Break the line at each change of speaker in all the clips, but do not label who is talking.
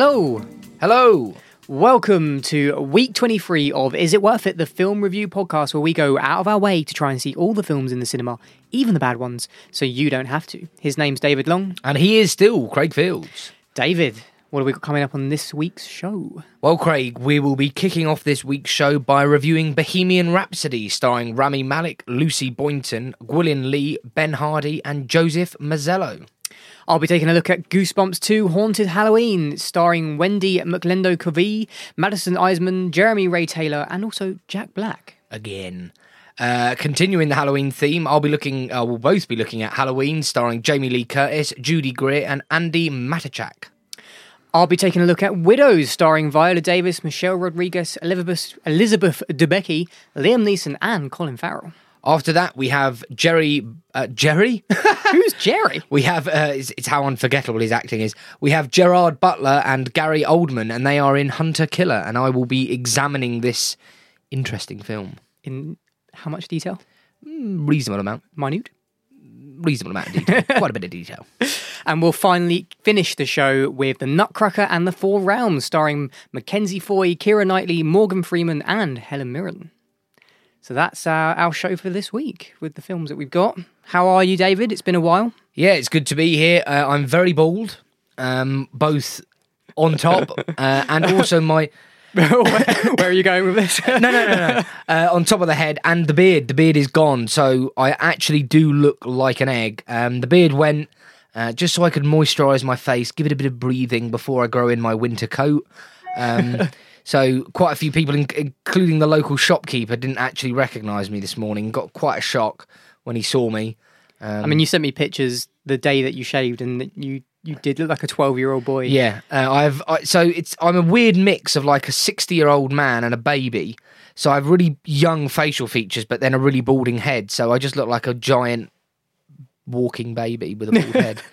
Hello,
Hello.
welcome to week 23 of Is It Worth It, the film review podcast where we go out of our way to try and see all the films in the cinema, even the bad ones, so you don't have to. His name's David Long.
And he is still Craig Fields.
David, what have we got coming up on this week's show?
Well, Craig, we will be kicking off this week's show by reviewing Bohemian Rhapsody, starring Rami Malek, Lucy Boynton, Gwilym Lee, Ben Hardy, and Joseph Mazzello.
I'll be taking a look at Goosebumps 2 Haunted Halloween, starring Wendi McLendon-Covey, Madison Iseman, Jeremy Ray Taylor, and also Jack Black.
Again. Uh, continuing the Halloween theme, I'll be looking. Uh, we'll both be looking at Halloween, starring Jamie Lee Curtis, Judy Greer, and Andi Matichak.
I'll be taking a look at Widows, starring Viola Davis, Michelle Rodriguez, Elizabeth, Elizabeth Debicki, Liam Neeson, and Colin Farrell.
After that, we have Jerry. Uh, Jerry?
Who's Jerry?
We have, uh, it's, it's how unforgettable his acting is. We have Gerard Butler and Gary Oldman, and they are in Hunter Killer, and I will be examining this interesting film.
In how much detail?
Reasonable amount,
Minute.
reasonable amount of detail, quite a bit of detail.
And we'll finally finish the show with The Nutcracker and the Four Realms, starring Mackenzie Foy, Keira Knightley, Morgan Freeman, and Helen Mirren. So that's our, our show for this week with the films that we've got. How are you, David? It's been a while.
Yeah, it's good to be here. Uh, I'm very bald, um, both on top uh, and also my.
Where are you going with this?
No, no, no, no. Uh, on top of the head and the beard. The beard is gone, so I actually do look like an egg. Um, the beard went uh, just so I could moisturise my face, give it a bit of breathing before I grow in my winter coat. Um, so quite a few people, including the local shopkeeper, didn't actually recognise me this morning. Got quite a shock when he saw me.
I mean, you sent me pictures the day that you shaved, and that you you did look like a twelve year old boy.
Yeah, uh, I've I, so it's I'm a weird mix of like a 60 year old man and a baby. So I've really young facial features, but then a really balding head. So I just look like a giant walking baby with a bald head.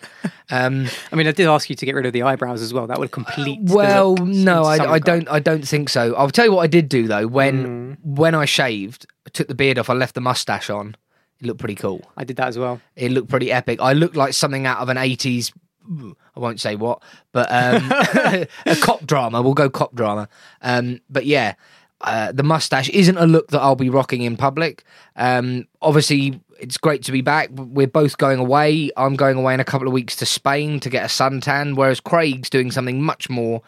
Um,
I mean, I did ask you to get rid of the eyebrows as well. That would complete.
well, no, I, I don't. I don't think so. I'll tell you what I did do though. When when I shaved, I took the beard off. I left the mustache on. It looked pretty cool.
I did that as well.
It looked pretty epic. I looked like something out of an 80s, I won't say what, but um, a cop drama. We'll go cop drama. Um, but yeah, uh, the mustache isn't a look that I'll be rocking in public. Um, obviously, it's great to be back. We're both going away. I'm going away in a couple of weeks to Spain to get a suntan, whereas Craig's doing something much more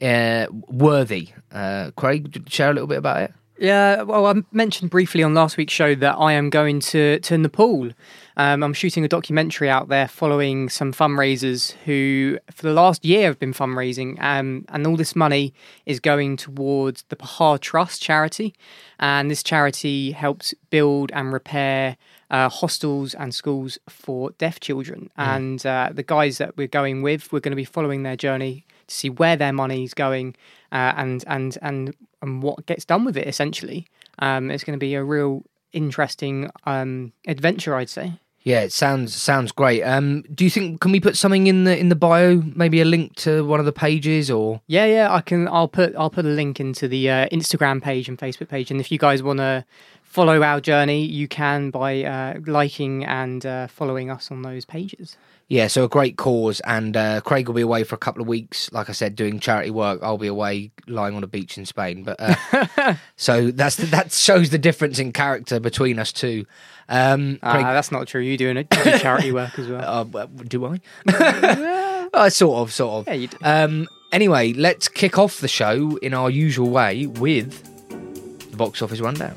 uh, worthy. Uh, Craig, share a little bit about it.
Yeah, well, I mentioned briefly on last week's show that I am going to to Nepal. Um, I'm shooting a documentary out there following some fundraisers who, for the last year, have been fundraising, um, and all this money is going towards the Pahar Trust charity, and this charity helps build and repair uh, hostels and schools for deaf children. And uh, the guys that we're going with, we're going to be following their journey to see where their money's going uh, and and and and what gets done with it. Essentially, um, it's going to be a real interesting um, adventure, I'd say.
Yeah, it sounds sounds great. Um, do you think can we put something in the in the bio, maybe a link to one of the pages, or
Yeah, yeah, I can. I'll put I'll put a link into the uh, Instagram page and Facebook page, and if you guys want to follow our journey, you can by uh, liking and uh, following us on those pages.
yeah? So a great cause, and uh, Craig will be away for a couple of weeks. Like I said, doing charity work. I'll be away lying on a beach in Spain. But uh, so that's that shows the difference in character between us two. Um,
Uh,
Craig,
that's not true. You doing it? Do charity work as well.
uh, do I? uh, sort of, sort of.
Yeah.
Um, anyway, let's kick off the show in our usual way with the box office rundown.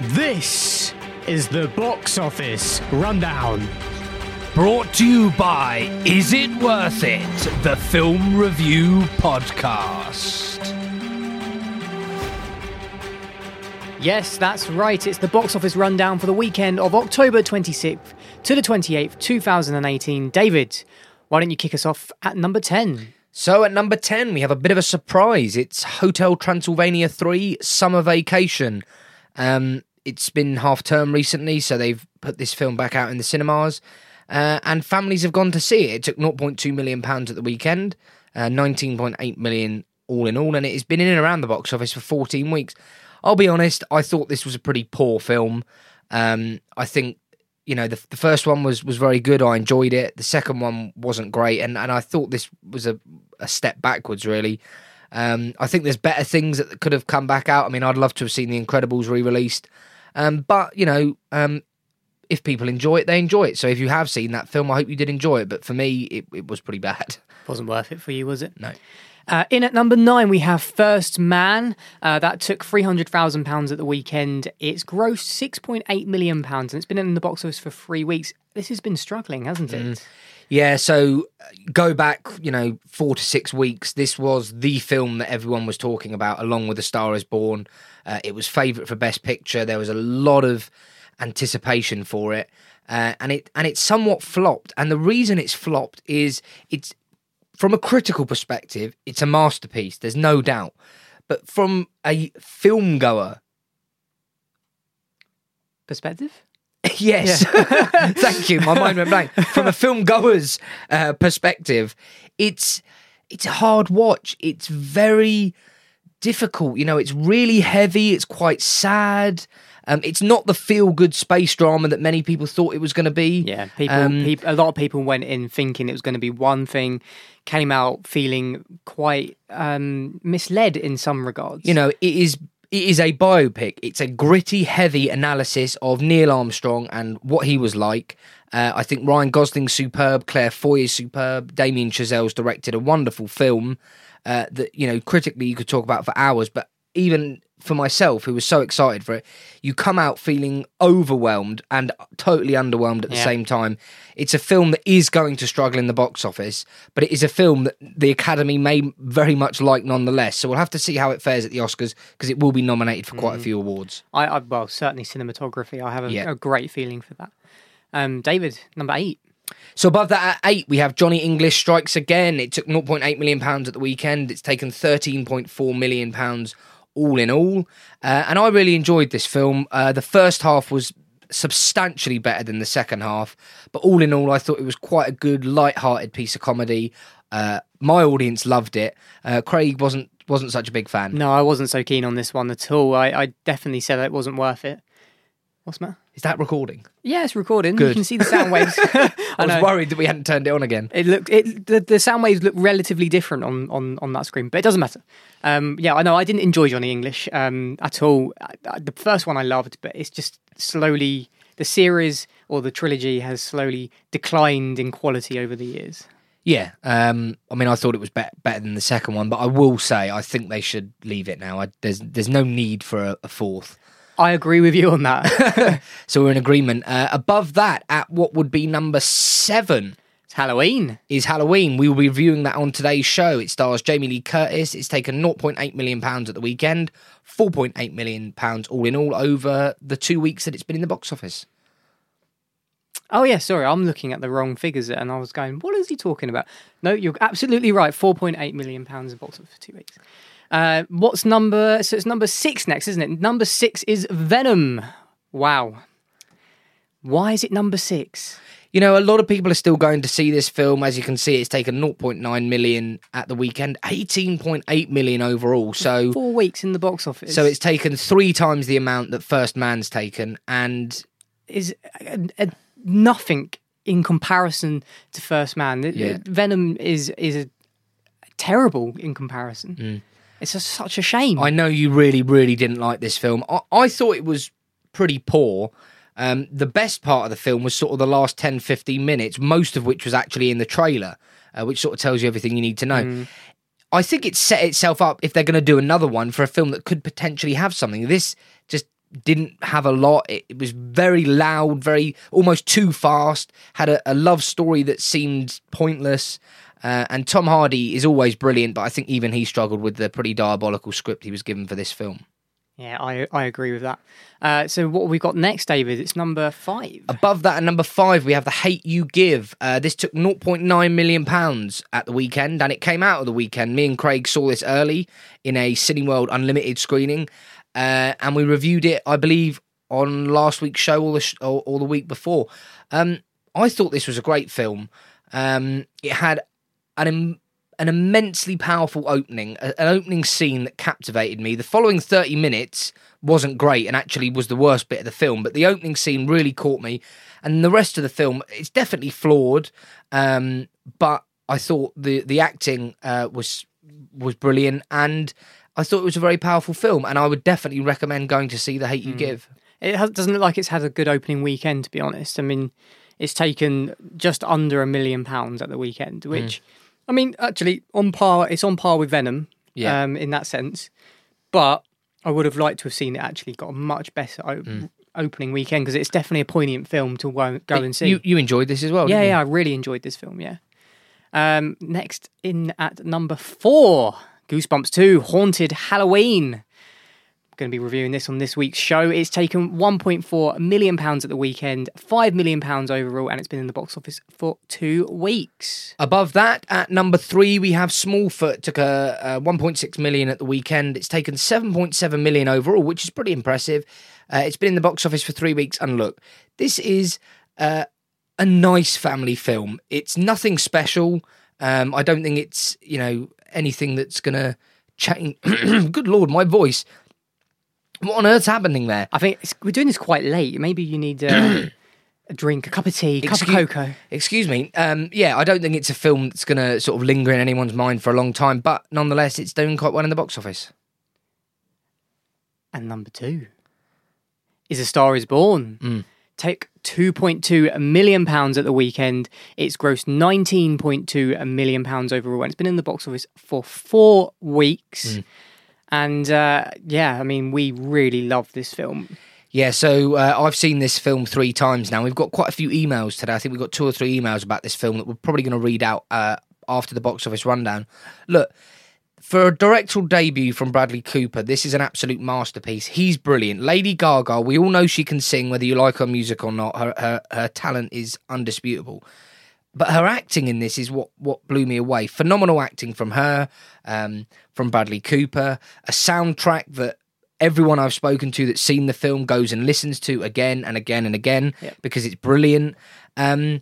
This is the box office rundown.
Brought to you by Is It Worth It? The Film Review Podcast.
Yes, that's right. It's the box office rundown for the weekend of October 26th to the 28th, 2018. David, why don't you kick us off at number 10?
So at number 10, we have a bit of a surprise. It's Hotel Transylvania 3 Summer Vacation. Um, it's been half term recently, so they've put this film back out in the cinemas. Uh, and families have gone to see it. It took 0.2 million pounds at the weekend, uh, 19.8 million all in all, and it has been in and around the box office for 14 weeks. I'll be honest, I thought this was a pretty poor film. Um, I think you know the, the first one was was very good. I enjoyed it. The second one wasn't great, and, and I thought this was a, a step backwards. Really, um, I think there's better things that could have come back out. I mean, I'd love to have seen The Incredibles re-released, um, but you know, um, if people enjoy it, they enjoy it. So if you have seen that film, I hope you did enjoy it. But for me, it, it was pretty bad.
Wasn't worth it for you, was it?
No.
Uh, in at number nine, we have First Man. Uh, that took £300,000 at the weekend. It's grossed £6.8 million, and it's been in the box office for three weeks. This has been struggling, hasn't it?
Yeah, so uh, go back, you know, four to six weeks. This was the film that everyone was talking about, along with A Star Is Born. Uh, it was favourite for Best Picture. There was a lot of anticipation for it, uh, and it and it somewhat flopped. And the reason it's flopped is it's from a critical perspective, it's a masterpiece. There's no doubt, but from a film goer
Perspective?
yes. Thank you. My mind went blank. From a film goer's uh, perspective, it's it's a hard watch. It's very difficult. You know, it's really heavy. It's quite sad. Um, it's not the feel good space drama that many people thought it was going to be.
Yeah, people,
Um,
peop a lot of people went in thinking it was going to be one thing, came out feeling quite um, misled in some regards.
You know, it is it is a biopic. It's a gritty, heavy analysis of Neil Armstrong and what he was like. Uh, I think Ryan Gosling's superb, Claire Foy is superb, Damien Chazelle's directed a wonderful film uh, that you know critically you could talk about for hours, but even for myself, who was so excited for it, you come out feeling overwhelmed and totally underwhelmed at the
Yeah.
same time. It's a film that is going to struggle in the box office, but it is a film that the Academy may very much like nonetheless. So we'll have to see how it fares at the Oscars because it will be nominated for quite a few awards.
I, I well, certainly cinematography. I have a,
Yeah.
a great feeling for that. Um, David, number eight.
So above that at eight, we have Johnny English Strikes Again. It took 0.8 million pounds at the weekend. It's taken 13.4 million pounds all in all, uh, and I really enjoyed this film. Uh, the first half was substantially better than the second half, but all in all, I thought it was quite a good, light-hearted piece of comedy. Uh, my audience loved it. Uh, Craig wasn't wasn't such a big fan.
No, I wasn't so keen on this one at all. I, I definitely said it wasn't worth it. What's the matter?
Is that recording?
Yeah, it's recording. You can see the sound waves. I,
I was
know.
worried that we hadn't turned it on again.
It looked it the, the sound waves look relatively different on, on, on that screen, but it doesn't matter. Um, yeah, I know I didn't enjoy Johnny English um, at all. I, I- the first one I loved, but it's just slowly the series or the trilogy has slowly declined in quality over the years.
Yeah, um, I mean, I thought it was bet better than the second one, but I will say I think they should leave it now. I, there's there's no need for a, a fourth.
I agree with you on that.
So we're in agreement. Uh, above that, at what would be number seven,
it's Halloween.
is Halloween. We will be reviewing that on today's show. It stars Jamie Lee Curtis. It's taken 0.8 million pounds at the weekend, 4.8 million pounds all in all over the two weeks that it's been in the box office.
Oh yeah, sorry, I'm looking at the wrong figures, and I was going, "What is he talking about?" No, you're absolutely right. 4.8 million pounds in box office for two weeks. Uh, what's number? So it's number six next, isn't it? Number six is Venom. Wow. Why is it number six?
You know, a lot of people are still going to see this film. As you can see, it's taken 0.9 million at the weekend, 18.8 million overall. So
Four weeks in the box office.
So it's taken three times the amount that First Man's taken, and
is a, a, nothing in comparison to First Man.
Yeah.
Venom is is a, terrible in comparison. Mm. It's a, such a shame.
Mm. I know you really, really didn't like this film. I, I thought it was pretty poor. Um, the best part of the film was sort of the last 10, 15 minutes, most of which was actually in the trailer, uh, which sort of tells you everything you need to know. I think it set itself up if they're going to do another one for a film that could potentially have something. This just didn't have a lot. It, it was very loud, very almost too fast. Had a, a love story that seemed pointless. Uh, and Tom Hardy is always brilliant, but I think even he struggled with the pretty diabolical script he was given for this film.
Yeah, I I agree with that. Uh, so what we've we got next, David? It's number five.
Above that, at number five, we have The Hate You Give. Uh, this took 0.9 million pounds at the weekend, and it came out of the weekend. Me and Craig saw this early in a Cineworld Unlimited screening, uh, and we reviewed it, I believe, on last week's show or the sh- or, or the week before. Um, I thought this was a great film. Um, it had an Im- an immensely powerful opening, an opening scene that captivated me. The following 30 minutes wasn't great and actually was the worst bit of the film, but the opening scene really caught me. And the rest of the film, it's definitely flawed, um, but I thought the the acting uh, was was brilliant, and I thought it was a very powerful film. And I would definitely recommend going to see The Hate You Give.
It has, doesn't look like it's had a good opening weekend, to be honest. I mean, it's taken just under a million pounds at the weekend,
Hmm.
which, I mean, actually on par. It's on par with Venom,
Yeah.
um, in that sense. But I would have liked to have seen it actually got a much better o-
Hmm.
opening weekend because it's definitely a poignant film to wo- go and see.
You you enjoyed this as well?
yeah,
didn't you?
yeah, I really enjoyed this film. Yeah. Um, next in at number four, Goosebumps Two: Haunted Halloween. Going to be reviewing this on this week's show. It's taken 1.4 million pounds at the weekend, 5 million pounds overall, and it's been in the box office for two weeks.
Above that, at number three, we have Smallfoot. Took a, uh 1.6 million at the weekend. It's taken 7.7 million overall, which is pretty impressive. Uh, it's been in the box office for three weeks. And look, this is uh, a nice family film. It's nothing special. Um, I don't think it's you know anything that's gonna change. Good lord, my voice. What on earth's happening there?
I think it's, we're doing this quite late. Maybe you need uh, a drink, a cup of tea, a cup
Excuse-
of cocoa.
Excuse me. Um, yeah, I don't think it's a film that's going to sort of linger in anyone's mind for a long time, but nonetheless, it's doing quite well in the box office.
And number two is A Star is Born.
Mm.
Take 2.2 million pounds at the weekend. It's grossed 19.2 million pounds overall, and it's been in the box office for four weeks. And uh, yeah, I mean, we really love this film.
Yeah, so uh, I've seen this film three times now. We've got quite a few emails today. I think we've got two or three emails about this film that we're probably going to read out uh, after the box office rundown. Look, for a directorial debut from Bradley Cooper, this is an absolute masterpiece. He's brilliant. Lady Gaga, we all know she can sing, whether you like her music or not. Her her, her talent is undisputable. But her acting in this is what, what blew me away. Phenomenal acting from her, um, from Bradley Cooper, a soundtrack that everyone I've spoken to that's seen the film goes and listens to again and again and again
Yep.
because it's brilliant. Um,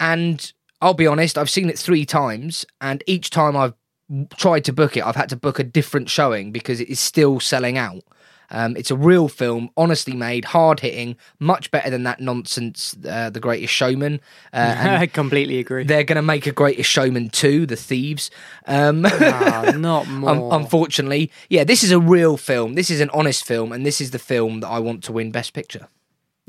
and I'll be honest, I've seen it three times, and each time I've tried to book it, I've had to book a different showing because it is still selling out. Um, it's a real film, honestly made, hard hitting, much better than that nonsense, uh, The Greatest Showman. Uh,
I completely agree.
they're going to make a Greatest Showman 2, The Thieves. Um,
Ah, not more.
unfortunately, yeah, this is a real film. This is an honest film, and this is the film that I want to win Best Picture.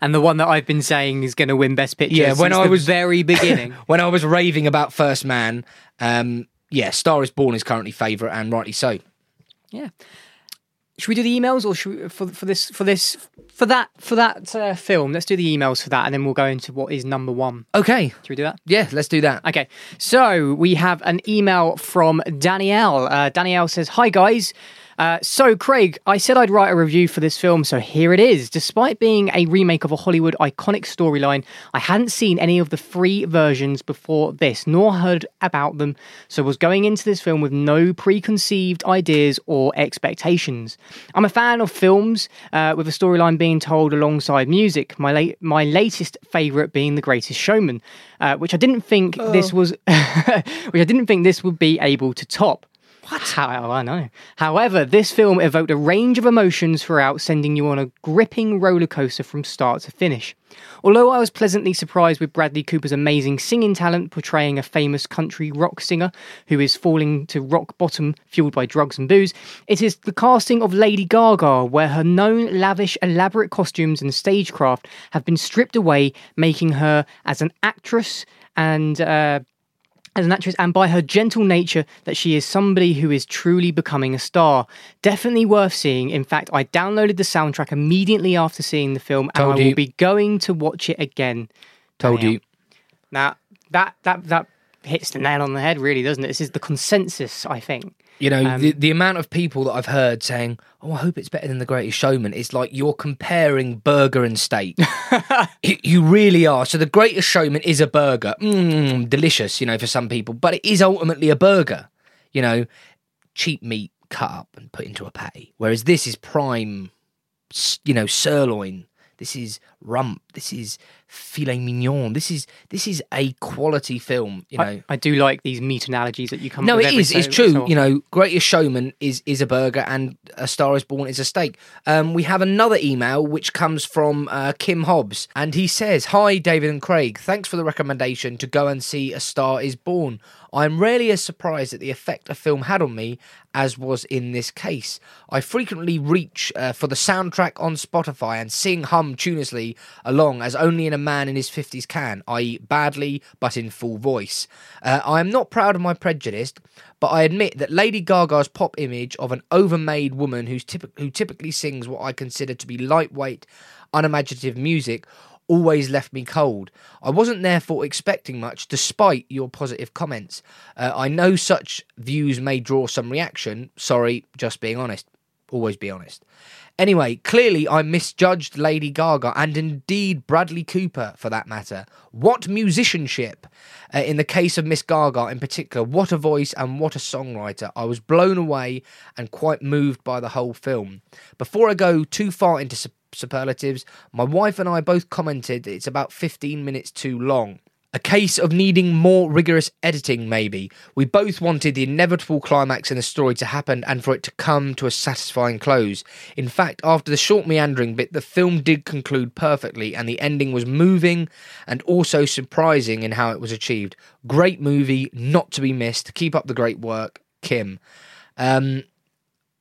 and the one that I've been saying is going to win Best Picture.
Yeah, when I
the
was-
very beginning.
When I was raving about First Man, um, yeah, Star is Born is currently favourite, and rightly so.
yeah. Should we do the emails, or should we, for for this for this for that for that uh, film? Let's do the emails for that, and then we'll go into what is number one.
Okay,
Should we do that?
yeah, let's do that.
Okay, so we have an email from Danielle. Uh, Danielle says, Hi guys. Uh, so, Craig, I said I'd write a review for this film, so here it is. Despite being a remake of a Hollywood iconic storyline, I hadn't seen any of the free versions before this, nor heard about them, so was going into this film with no preconceived ideas or expectations. I'm a fan of films uh, with a storyline being told alongside music. My late, my latest favourite being The Greatest Showman, uh, which I didn't think this was, which I didn't think this would be able to top. What? How, I know. However, this film evoked a range of emotions throughout, sending you on a gripping roller coaster from start to finish. Although I was pleasantly surprised with Bradley Cooper's amazing singing talent portraying a famous country rock singer who is falling to rock bottom fueled by drugs and booze, it is the casting of Lady Gaga where her known lavish, elaborate costumes and stagecraft have been stripped away, making her as an actress and uh, as an actress and by her gentle nature that she is somebody who is truly becoming a star. Definitely worth seeing. In fact, I downloaded the soundtrack immediately after seeing the film and
Told
I will
you.
be going to watch it again.
Told
Daniel.
you.
Now, that that that hits the nail on the head really, doesn't it? This is the consensus, I think.
You know,
Um,
the, the amount of people that I've heard saying, "Oh, I hope it's better than The Greatest Showman." It's like you're comparing burger and steak. you, you really are. So, The Greatest Showman is a burger, mm, delicious, you know, for some people, but it is ultimately a burger. You know, cheap meat cut up and put into a patty, whereas this is prime, you know, sirloin. This is rump. This is filet mignon. This is this is a quality film. You know,
I, I do like these meat analogies that you come
no, it is.
so-
It's true.
so
you know, Greatest Showman is is a burger, and A Star Is Born is a steak. Um, we have another email which comes from uh, Kim Hobbs, and he says, "Hi, David and Craig. Thanks for the recommendation to go and see A Star Is Born. I'm rarely as surprised at the effect a film had on me as was in this case. I frequently reach uh, for the soundtrack on Spotify and sing hum tunelessly along as only in a man in his 50s can, i.e., badly but in full voice. Uh, I am not proud of my prejudice, but I admit that Lady Gaga's pop image of an overmade woman who's typ- who typically sings what I consider to be lightweight, unimaginative music always left me cold. I wasn't therefore expecting much, despite your positive comments. Uh, I know such views may draw some reaction. Sorry, just being honest. Always be honest. Anyway, clearly I misjudged Lady Gaga and indeed Bradley Cooper for that matter. What musicianship! Uh, in the case of Miss Gaga in particular, what a voice and what a songwriter. I was blown away and quite moved by the whole film. Before I go too far into superlatives, my wife and I both commented it's about 15 minutes too long. A case of needing more rigorous editing, maybe. We both wanted the inevitable climax in the story to happen and for it to come to a satisfying close. In fact, after the short meandering bit, the film did conclude perfectly, and the ending was moving and also surprising in how it was achieved. Great movie, not to be missed. Keep up the great work, Kim. Um,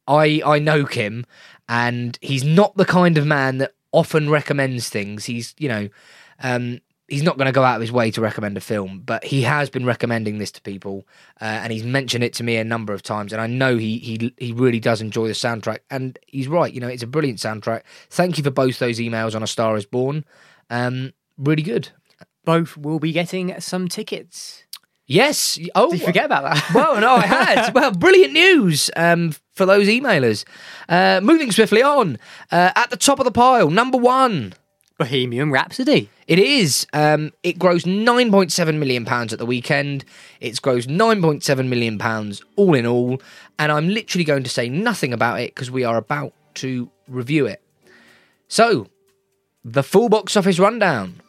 I I know Kim, and he's not the kind of man that often recommends things. He's you know, um, he's not going to go out of his way to recommend a film, but he has been recommending this to people, uh, and he's mentioned it to me a number of times, and I know he he he really does enjoy the soundtrack, and he's right. You know, it's a brilliant soundtrack. Thank you for both those emails on A Star Is Born. Um, really good.
Both will be getting some tickets.
Yes. Oh,
Did you forget about that?
well, no, I had. Well, brilliant news um, for those emailers. Uh, moving swiftly on. Uh, at the top of the pile, number one.
Bohemian Rhapsody.
It is. Um, it grows 9.7 million pounds at the weekend. It's grows 9.7 million pounds all in all, and I'm literally going to say nothing about it because we are about to review it. So, the full box office rundown.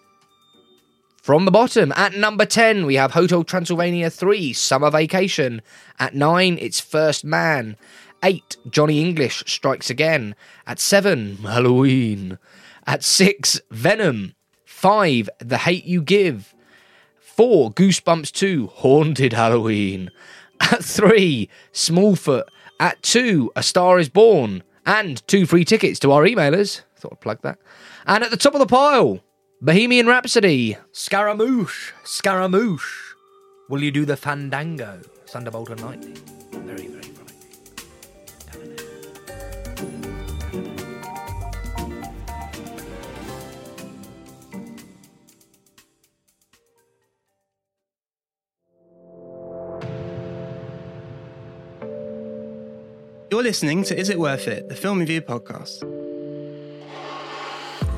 From the bottom, at number 10, we have Hotel Transylvania 3 Summer Vacation. At 9, it's First Man. 8, Johnny English Strikes Again. At 7, Halloween. At 6, Venom. 5, The Hate You Give. 4, Goosebumps 2 Haunted Halloween. At 3, Smallfoot. At 2, A Star is Born. And two free tickets to our emailers. Thought I'd plug that. And at the top of the pile, Bohemian Rhapsody. Scaramouche. Scaramouche. Will you do the fandango? Thunderbolt and lightning. Very, very
You're listening to Is It Worth It, the film review podcast.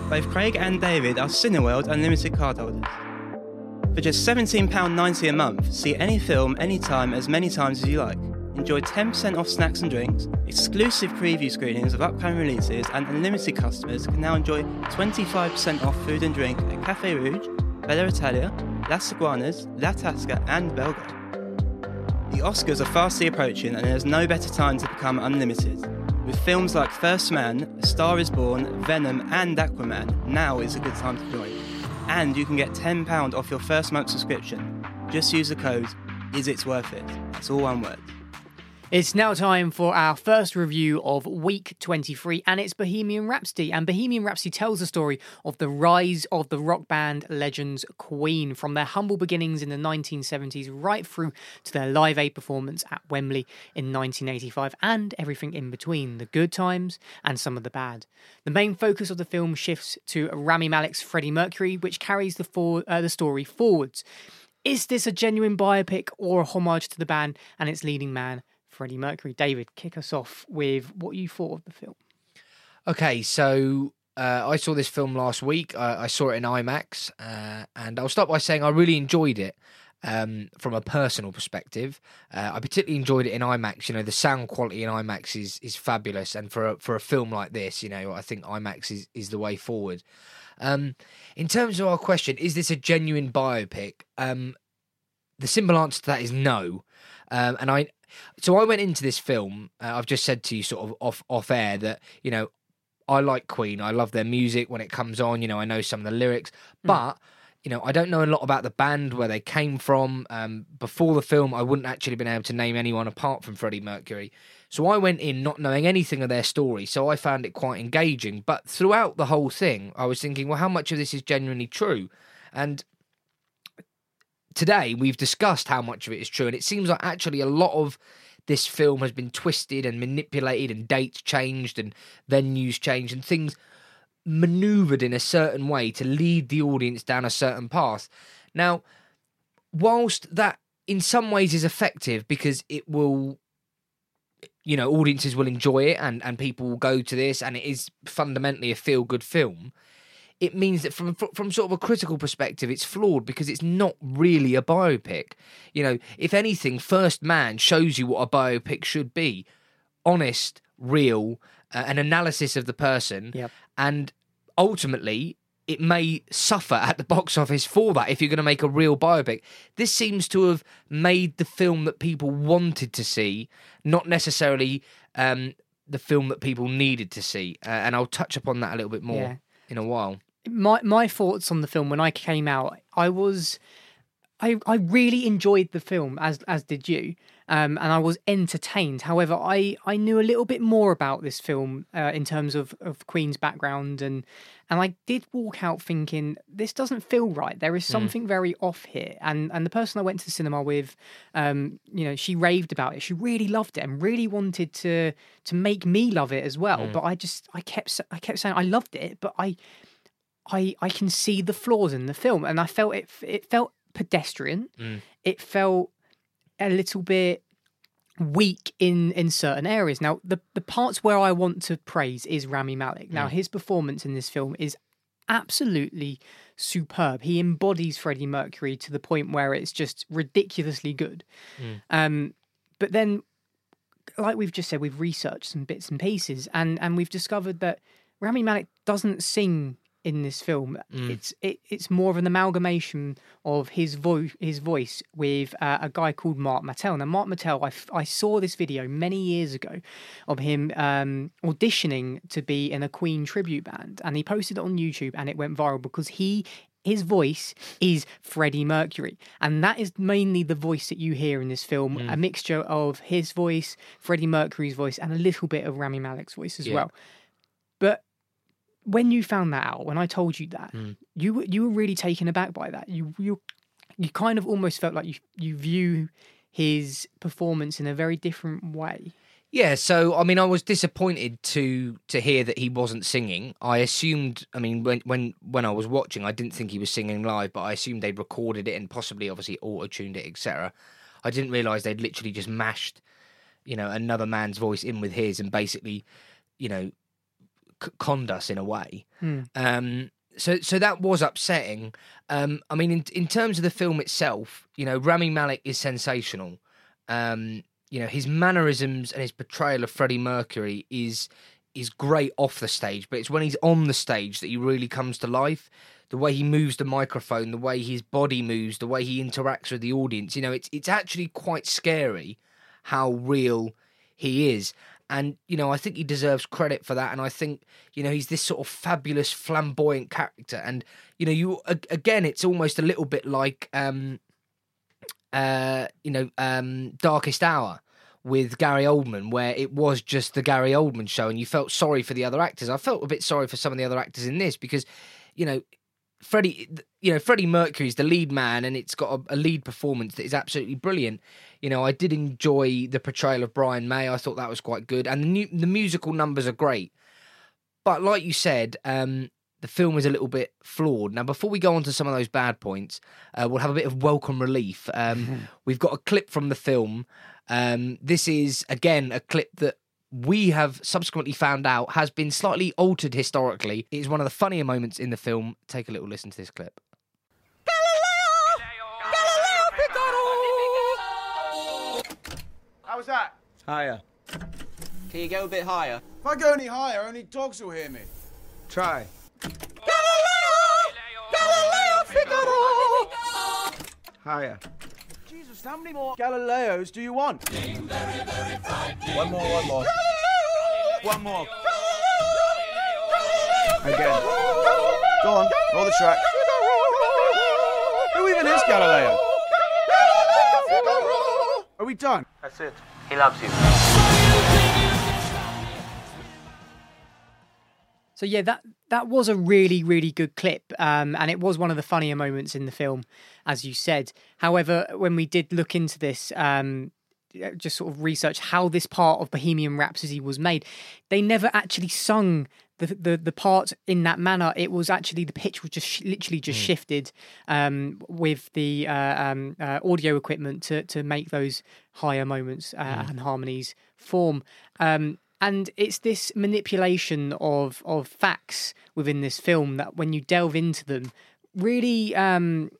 Both Craig and David are Cineworld Unlimited card holders. For just £17.90 a month, see any film, anytime, as many times as you like. Enjoy 10% off snacks and drinks, exclusive preview screenings of upcoming releases, and unlimited customers can now enjoy 25% off food and drink at Cafe Rouge, Bella Italia, Las Iguanas, La Tasca, and Belgo. The Oscars are fastly approaching, and there's no better time to become unlimited. With films like First Man, A Star is Born, Venom, and Aquaman, now is a good time to join. And you can get £10 off your first month subscription. Just use the code IS It's Worth It. That's all one word.
It's now time for our first review of week 23, and it's Bohemian Rhapsody. And Bohemian Rhapsody tells the story of the rise of the rock band legends Queen from their humble beginnings in the 1970s right through to their Live Aid performance at Wembley in 1985 and everything in between the good times and some of the bad. The main focus of the film shifts to Rami Malek's Freddie Mercury, which carries the, for- uh, the story forwards. Is this a genuine biopic or a homage to the band and its leading man? Freddie Mercury. David, kick us off with what you thought of the film.
Okay, so uh, I saw this film last week. I, I saw it in IMAX, uh, and I'll start by saying I really enjoyed it. Um, from a personal perspective, uh, I particularly enjoyed it in IMAX. You know, the sound quality in IMAX is is fabulous, and for a, for a film like this, you know, I think IMAX is is the way forward. Um, in terms of our question, is this a genuine biopic? Um, the simple answer to that is no. Um, and I, so I went into this film. Uh, I've just said to you, sort of off off air, that you know I like Queen. I love their music when it comes on. You know, I know some of the lyrics, but you know, I don't know a lot about the band where they came from. Um, before the film, I wouldn't actually been able to name anyone apart from Freddie Mercury. So I went in not knowing anything of their story. So I found it quite engaging. But throughout the whole thing, I was thinking, well, how much of this is genuinely true? And today we've discussed how much of it is true, and it seems like actually a lot of this film has been twisted and manipulated, and dates changed, and venues changed, and things maneuvered in a certain way to lead the audience down a certain path. Now, whilst that in some ways is effective because it will you know audiences will enjoy it and and people will go to this and it is fundamentally a feel good film it means that from from sort of a critical perspective, it's flawed because it's not really a biopic. You know, if anything, First Man shows you what a biopic should be: honest, real, uh, an analysis of the person,
Yep.
and ultimately. It may suffer at the box office for that if you're going to make a real biopic. This seems to have made the film that people wanted to see, not necessarily um, the film that people needed to see. Uh, and I'll touch upon that a little bit more
Yeah.
in a while.
My my thoughts on the film when I came out, I was I I really enjoyed the film as as did you. Um, and I was entertained. However, I, I knew a little bit more about this film uh, in terms of, of Queen's background, and and I did walk out thinking this doesn't feel right. There is something very off here. And and the person I went to the cinema with, um, you know, she raved about it. She really loved it and really wanted to to make me love it as well. But I just I kept I kept saying I loved it, but I I I can see the flaws in the film, and I felt it. It felt pedestrian. Mm. It felt a little bit weak in in certain areas. Now, the the parts where I want to praise is Rami Malek. Now, mm. his performance in this film is absolutely superb. He embodies Freddie Mercury to the point where it's just ridiculously good. Mm. Um, but then like we've just said, we've researched some bits and pieces, and and we've discovered that Rami Malek doesn't sing in this film. It's it, it's more of an amalgamation of his voice his voice with uh, a guy called Marc Martel. Now, Marc Martel, I, f- I saw this video many years ago of him um, auditioning to be in a Queen tribute band, and he posted it on YouTube, and it went viral because he his voice is Freddie Mercury, and that is mainly the voice that you hear in this film. A mixture of his voice, Freddie Mercury's voice, and a little bit of Rami Malek's voice as
Yeah.
well. But when you found that out, when I told you that, mm. you were- you were really taken aback by that. You you you kind of almost felt like you you view his performance in a very different way.
Yeah, so I mean, I was disappointed to to hear that he wasn't singing. I assumed, I mean, when when when I was watching, I didn't think he was singing live, but I assumed they'd recorded it and possibly, obviously, auto tuned it, etc. I didn't realise they'd literally just mashed, you know, another man's voice in with his and basically, you know, c- conned us in a way. Um, so so that was upsetting. Um, I mean, in in terms of the film itself, you know, Rami Malek is sensational. Um, you know, his mannerisms and his portrayal of Freddie Mercury is is great off the stage, but it's when he's on the stage that he really comes to life. The way he moves the microphone, the way his body moves, the way he interacts with the audience, you know, it's it's actually quite scary how real he is. And, you know, I think he deserves credit for that. And I think, you know, he's this sort of fabulous, flamboyant character. And, you know, you again, it's almost a little bit like um uh, you know, um, Darkest Hour, with Gary Oldman, where it was just the Gary Oldman show, and you felt sorry for the other actors. I felt a bit sorry for some of the other actors in this because, you know, Freddie, you know, Freddie Mercury's the lead man, and it's got a, a, lead performance that is absolutely brilliant. You know, I did enjoy the portrayal of Brian May. I thought that was quite good, and the new, the musical numbers are great. But like you said, um, the film is a little bit flawed. Now, before we go on to some of those bad points, uh, we'll have a bit of welcome relief. Um, we've got a clip from the film um, this is again a clip that we have subsequently found out has been slightly altered historically. It is one of the funnier moments in the film. Take a little listen to this clip. Galileo! Galileo Figaro!
How was that?
Higher.
Can you go a bit higher?
If I go any higher, only dogs will hear me.
Try. Galileo! Galileo Figaro! Higher.
Jesus, how many more Galileos do you want?
One more, one more.
One more. Again. Go on, roll the track. Who even is Galileo? Are we done?
That's it. He loves you.
So yeah, that that was a really really good clip, um, and it was one of the funnier moments in the film, as you said. However, when we did look into this, um, just sort of research how this part of Bohemian Rhapsody was made, they never actually sung the the, the part in that manner. It was actually the pitch was just sh- literally just mm. shifted um, with the uh, um, uh, audio equipment to to make those higher moments uh, mm. and harmonies form. Um, and it's this manipulation of of facts within this film that when you delve into them really um,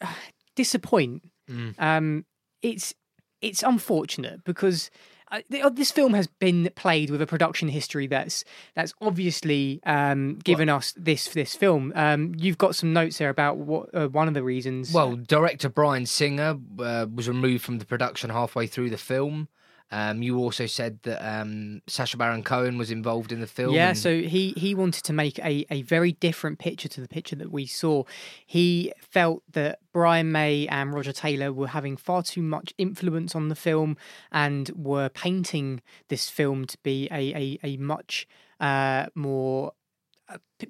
disappoint mm. um, it's it's unfortunate because uh, uh, this film has been played with a production history that's that's obviously um, given what? us this this film. Um, you've got some notes there about what uh, one of the reasons.
Well, director Bryan Singer uh, was removed from the production halfway through the film. Um, you also said that um, Sacha Baron Cohen was involved in the film.
Yeah,
and...
so he he wanted to make a, a very different picture to the picture that we saw. He felt that Brian May and Roger Taylor were having far too much influence on the film and were painting this film to be a a, a much uh, more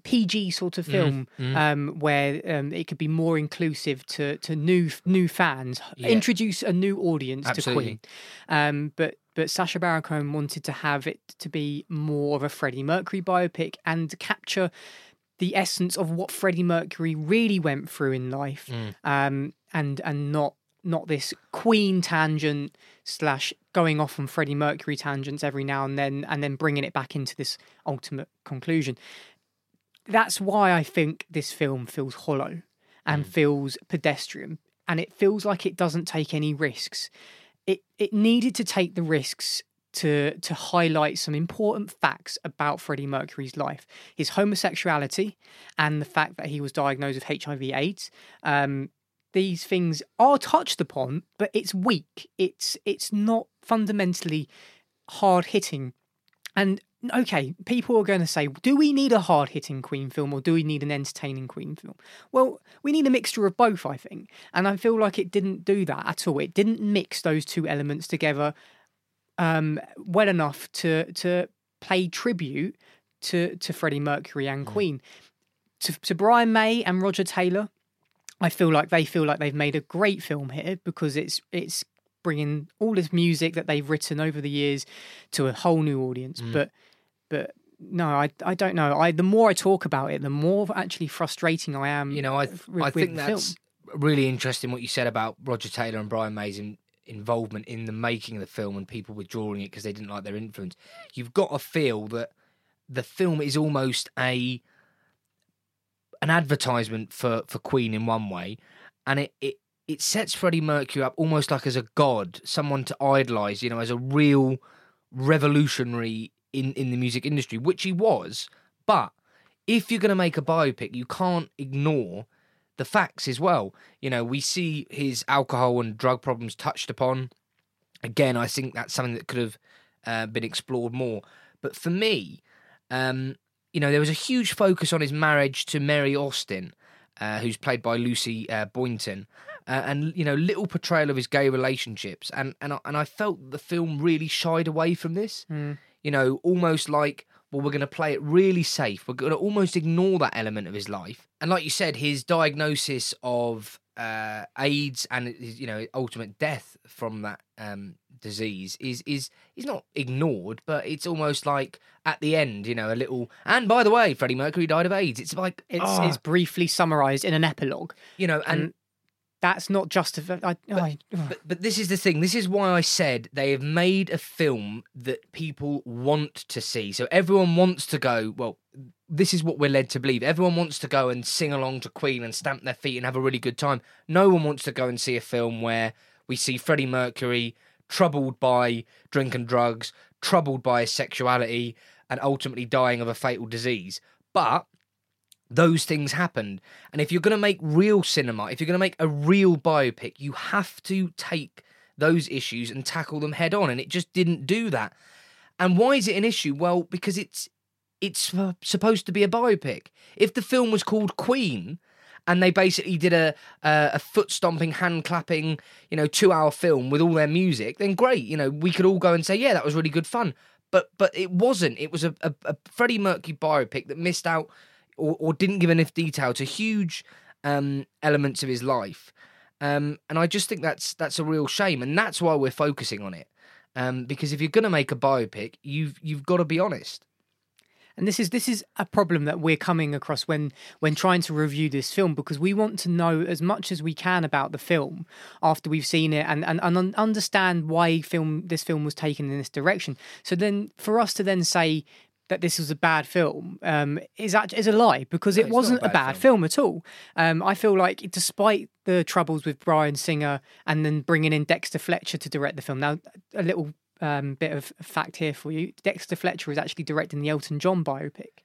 PG sort of mm-hmm. film mm-hmm. Um, where um, it could be more inclusive to to new new fans, yeah. introduce a new audience Absolutely. to Queen. Um, but but Sacha Baron Cohen wanted to have it to be more of a Freddie Mercury biopic and capture the essence of what Freddie Mercury really went through in life, mm. um, and and not not this Queen tangent slash going off on Freddie Mercury tangents every now and then, and then bringing it back into this ultimate conclusion that's why I think this film feels hollow and mm. feels pedestrian and it feels like it doesn't take any risks. It it needed to take the risks to to highlight some important facts about Freddie Mercury's life, his homosexuality, and the fact that he was diagnosed with HIV/AIDS. Um, these things are touched upon, but it's weak. It's it's not fundamentally hard hitting, and okay, people are going to say, do we need a hard hitting Queen film or do we need an entertaining Queen film? Well, we need a mixture of both, I think. And I feel like it didn't do that at all. It didn't mix those two elements together um, well enough to to play tribute to, to Freddie Mercury and mm. Queen. To, to Brian May and Roger Taylor, I feel like they feel like they've made a great film here because it's it's bringing all this music that they've written over the years to a whole new audience. Mm. But but no, I I don't know. I the more I talk about it, the more actually frustrating I am.
You know, I with, I think that's film. really interesting what you said about Roger Taylor and Brian May's in, involvement in the making of the film and people withdrawing it because they didn't like their influence. You've got to feel that the film is almost a an advertisement for for Queen in one way, and it it it sets Freddie Mercury up almost like as a god, someone to idolize. You know, as a real revolutionary in, in the music industry, which he was. But if you're going to make a biopic, you can't ignore the facts as well. You know, we see his alcohol and drug problems touched upon. Again, I think that's something that could have uh, been explored more. But for me, um, you know, there was a huge focus on his marriage to Mary Austin. Uh, who's played by Lucy uh, Boynton, uh, and you know, little portrayal of his gay relationships, and and I, and I felt the film really shied away from this. You know, almost like. Well, we're going to play it really safe. We're going to almost ignore that element of his life. And like you said, his diagnosis of uh, AIDS and his, you know ultimate death from that um, disease is is is not ignored, but it's almost like at the end, you know, a little. And by the way, Freddie Mercury died of AIDS. It's like
It's,
ah,
it's briefly summarised in an epilogue,
you know, and
and that's not justified. I, I,
But, but this is the thing. This is why I said they have made a film that people want to see. So everyone wants to go. Well, this is what we're led to believe. Everyone wants to go and sing along to Queen and stamp their feet and have a really good time. No one wants to go and see a film where we see Freddie Mercury troubled by drink and drugs, troubled by his sexuality, and ultimately dying of a fatal disease. But those things happened. And if you're going to make real cinema, if you're going to make a real biopic, you have to take those issues and tackle them head on. And it just didn't do that. And why is it an issue? Well, because it's it's supposed to be a biopic. If the film was called Queen and they basically did a a, a foot stomping, hand clapping, you know, two hour film with all their music, then great. You know, we could all go and say, yeah, that was really good fun. But but it wasn't. It was a, a, a Freddie Mercury biopic that missed out or, or didn't give enough detail to huge um, elements of his life. Um, and I just think that's that's a real shame, and that's why we're focusing on it. Um, because if you're going to make a biopic, you've you've got to be honest.
And this is this is a problem that we're coming across when when trying to review this film because we want to know as much as we can about the film after we've seen it and and, and understand why film this film was taken in this direction so then for us to then say that this was a bad film um, is act- is a lie because
No,
it wasn't
a
a
bad
bad film. at all. Um, I feel like despite the troubles with Bryan Singer and then bringing in Dexter Fletcher to direct the film. Now, a little um, bit of fact here for you: Dexter Fletcher is actually directing the Elton John biopic,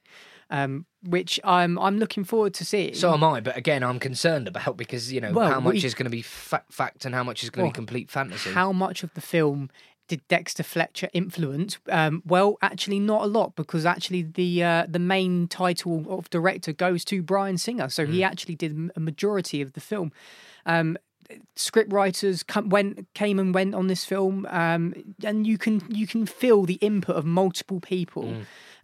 um, which I'm I'm looking forward to seeing.
So am I, but again, I'm concerned about because you know
Well,
how much
we-
is going to be fa- fact and how much is going to
Well,
be complete fantasy.
How much of the film did Dexter Fletcher influence? Um, well, actually, not a lot because actually the uh, the main title of director goes to Bryan Singer, so he actually did a majority of the film. Um, script writers come, went came and went on this film, um, and you can you can feel the input of multiple people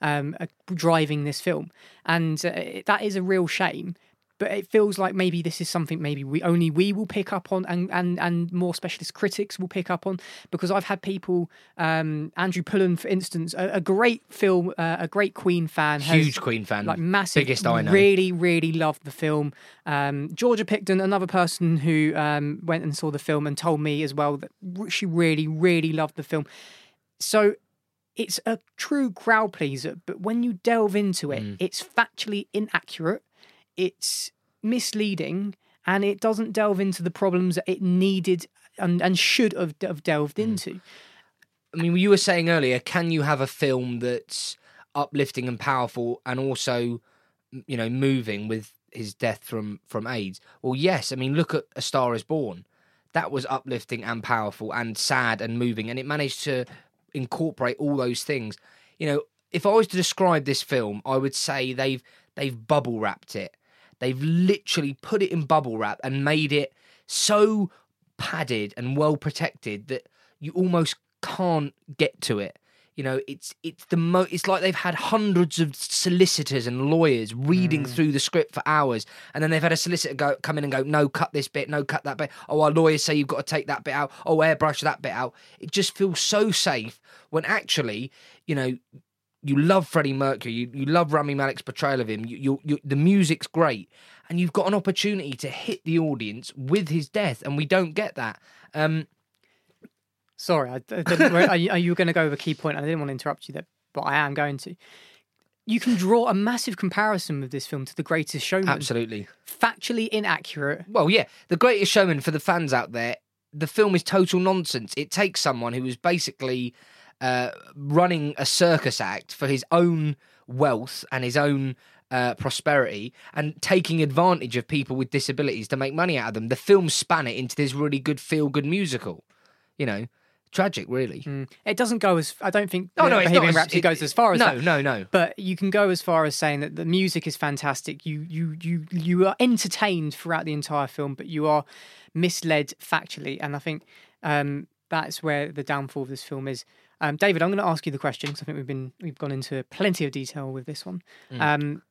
um, uh, driving this film, and uh, that is a real shame. But it feels like maybe this is something maybe we only we will pick up on, and and and more specialist critics will pick up on because I've had people, um, Andrew Pullen, for instance, a, a great film, uh, a great Queen fan, has-
Huge Queen fan,
like massive,
biggest I know.
really really loved the film. Um, Georgia Picton, another person who um, went and saw the film and told me as well that she really really loved the film. So it's a true crowd pleaser, but when you delve into it,
Mm.
it's factually inaccurate, it's misleading, and it doesn't delve into the problems that it needed and, and should have, have delved
Mm.
into.
I mean, you were saying earlier, can you have a film that's uplifting and powerful and also, you know, moving with his death from from AIDS? Well, yes. I mean, look at A Star Is Born. That was uplifting and powerful and sad and moving, and it managed to incorporate all those things. You know, if I was to describe this film, I would say they've they've bubble wrapped it. They've literally put it in bubble wrap and made it so padded and well protected that you almost can't get to it. You know, it's it's the mo. It's like they've had hundreds of solicitors and lawyers reading hmm. through the script for hours, and then they've had a solicitor go come in and go, "No, cut this bit. No, cut that bit. Oh, our lawyers say you've got to take that bit out. Oh, airbrush that bit out." It just feels so safe when actually, you know, you love Freddie Mercury, you, you love Rami Malek's portrayal of him, you, you, you, the music's great, and you've got an opportunity to hit the audience with his death, and we don't get that. Um,
Sorry, I, I didn't, are, you, are you going to go over a key point? I didn't want to interrupt you there, but I am going to. You can draw a massive comparison with this film to The Greatest Showman.
absolutely.
Factually inaccurate.
Well, yeah, The Greatest Showman for the fans out there, the film is total nonsense. It takes someone who was basically uh, running a circus act for his own wealth and his own uh, prosperity and taking advantage of people with disabilities to make money out of them. The film span it into this really good feel good musical. You know, tragic, really.
Mm. It doesn't go as I don't think.
Oh, no, it's
Bohemian
as-
Rhapsody
it-
goes as far as
no,
that.
no, no.
But you can go as far as saying that the music is fantastic. You you you you are entertained throughout the entire film, but you are misled factually, and I think um, that's where the downfall of this film is. Um, David, I'm going to ask you the question because I think we've been we've gone into plenty of detail with this one.
Mm.
Um,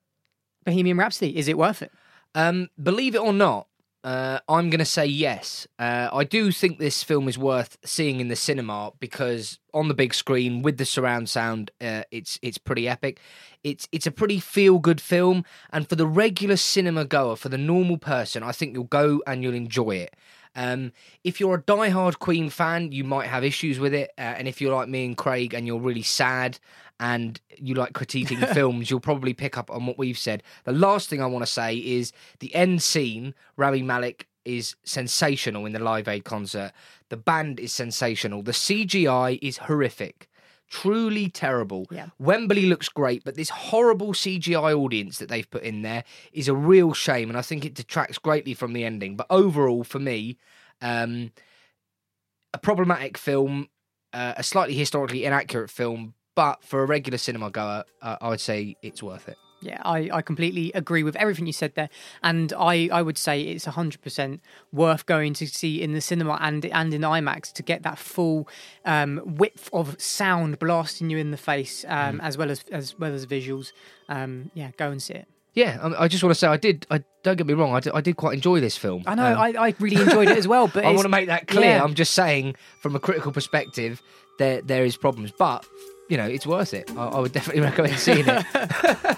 Bohemian Rhapsody, is it worth it?
Um, believe it or not, uh, I'm going to say yes. Uh, I do think this film is worth seeing in the cinema because on the big screen with the surround sound, uh, it's it's pretty epic. It's it's a pretty feel good film, and for the regular cinema goer, for the normal person, I think you'll go and you'll enjoy it. Um, if you're a diehard Queen fan, you might have issues with it, uh, and if you're like me and Craig and you're really sad and you like critiquing films, you'll probably pick up on what we've said. The last thing I want to say is the end scene. Rami Malek is sensational in the Live Aid concert. The band is sensational. The CGI is horrific. Truly terrible.
Yeah.
Wembley looks great, but this horrible CGI audience that they've put in there is a real shame, and I think it detracts greatly from the ending. But overall, for me, um, a problematic film, uh, a slightly historically inaccurate film, but for a regular cinema goer, uh, I would say it's worth it.
Yeah, I, I completely agree with everything you said there, and I, I would say it's hundred percent worth going to see in the cinema and and in IMAX to get that full um, width of sound blasting you in the face, um, as well as as well as visuals. Um, yeah, go and see it.
Yeah, I, I just want to say I did. I don't get me wrong. I did, I did quite enjoy this film.
I know
Um,
I, I really enjoyed it as well, but
I want to make that clear.
yeah.
I'm just saying, from a critical perspective, there there is problems, but you know, it's worth it. I, I would definitely recommend seeing it.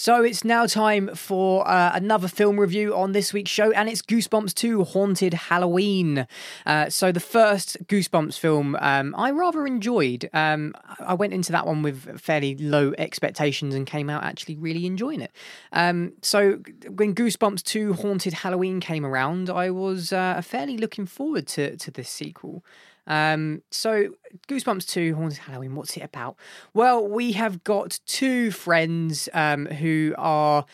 So it's now time for uh, another film review on this week's show, and it's Goosebumps 2 Haunted Halloween. Uh, so the first Goosebumps film um, I rather enjoyed. Um, I went into that one with fairly low expectations and came out actually really enjoying it. Um, so when Goosebumps 2 Haunted Halloween came around, I was uh, fairly looking forward to, to this sequel. Um, so, Goosebumps 2 Haunted Halloween, what's it about? Well, we have got two friends um, who are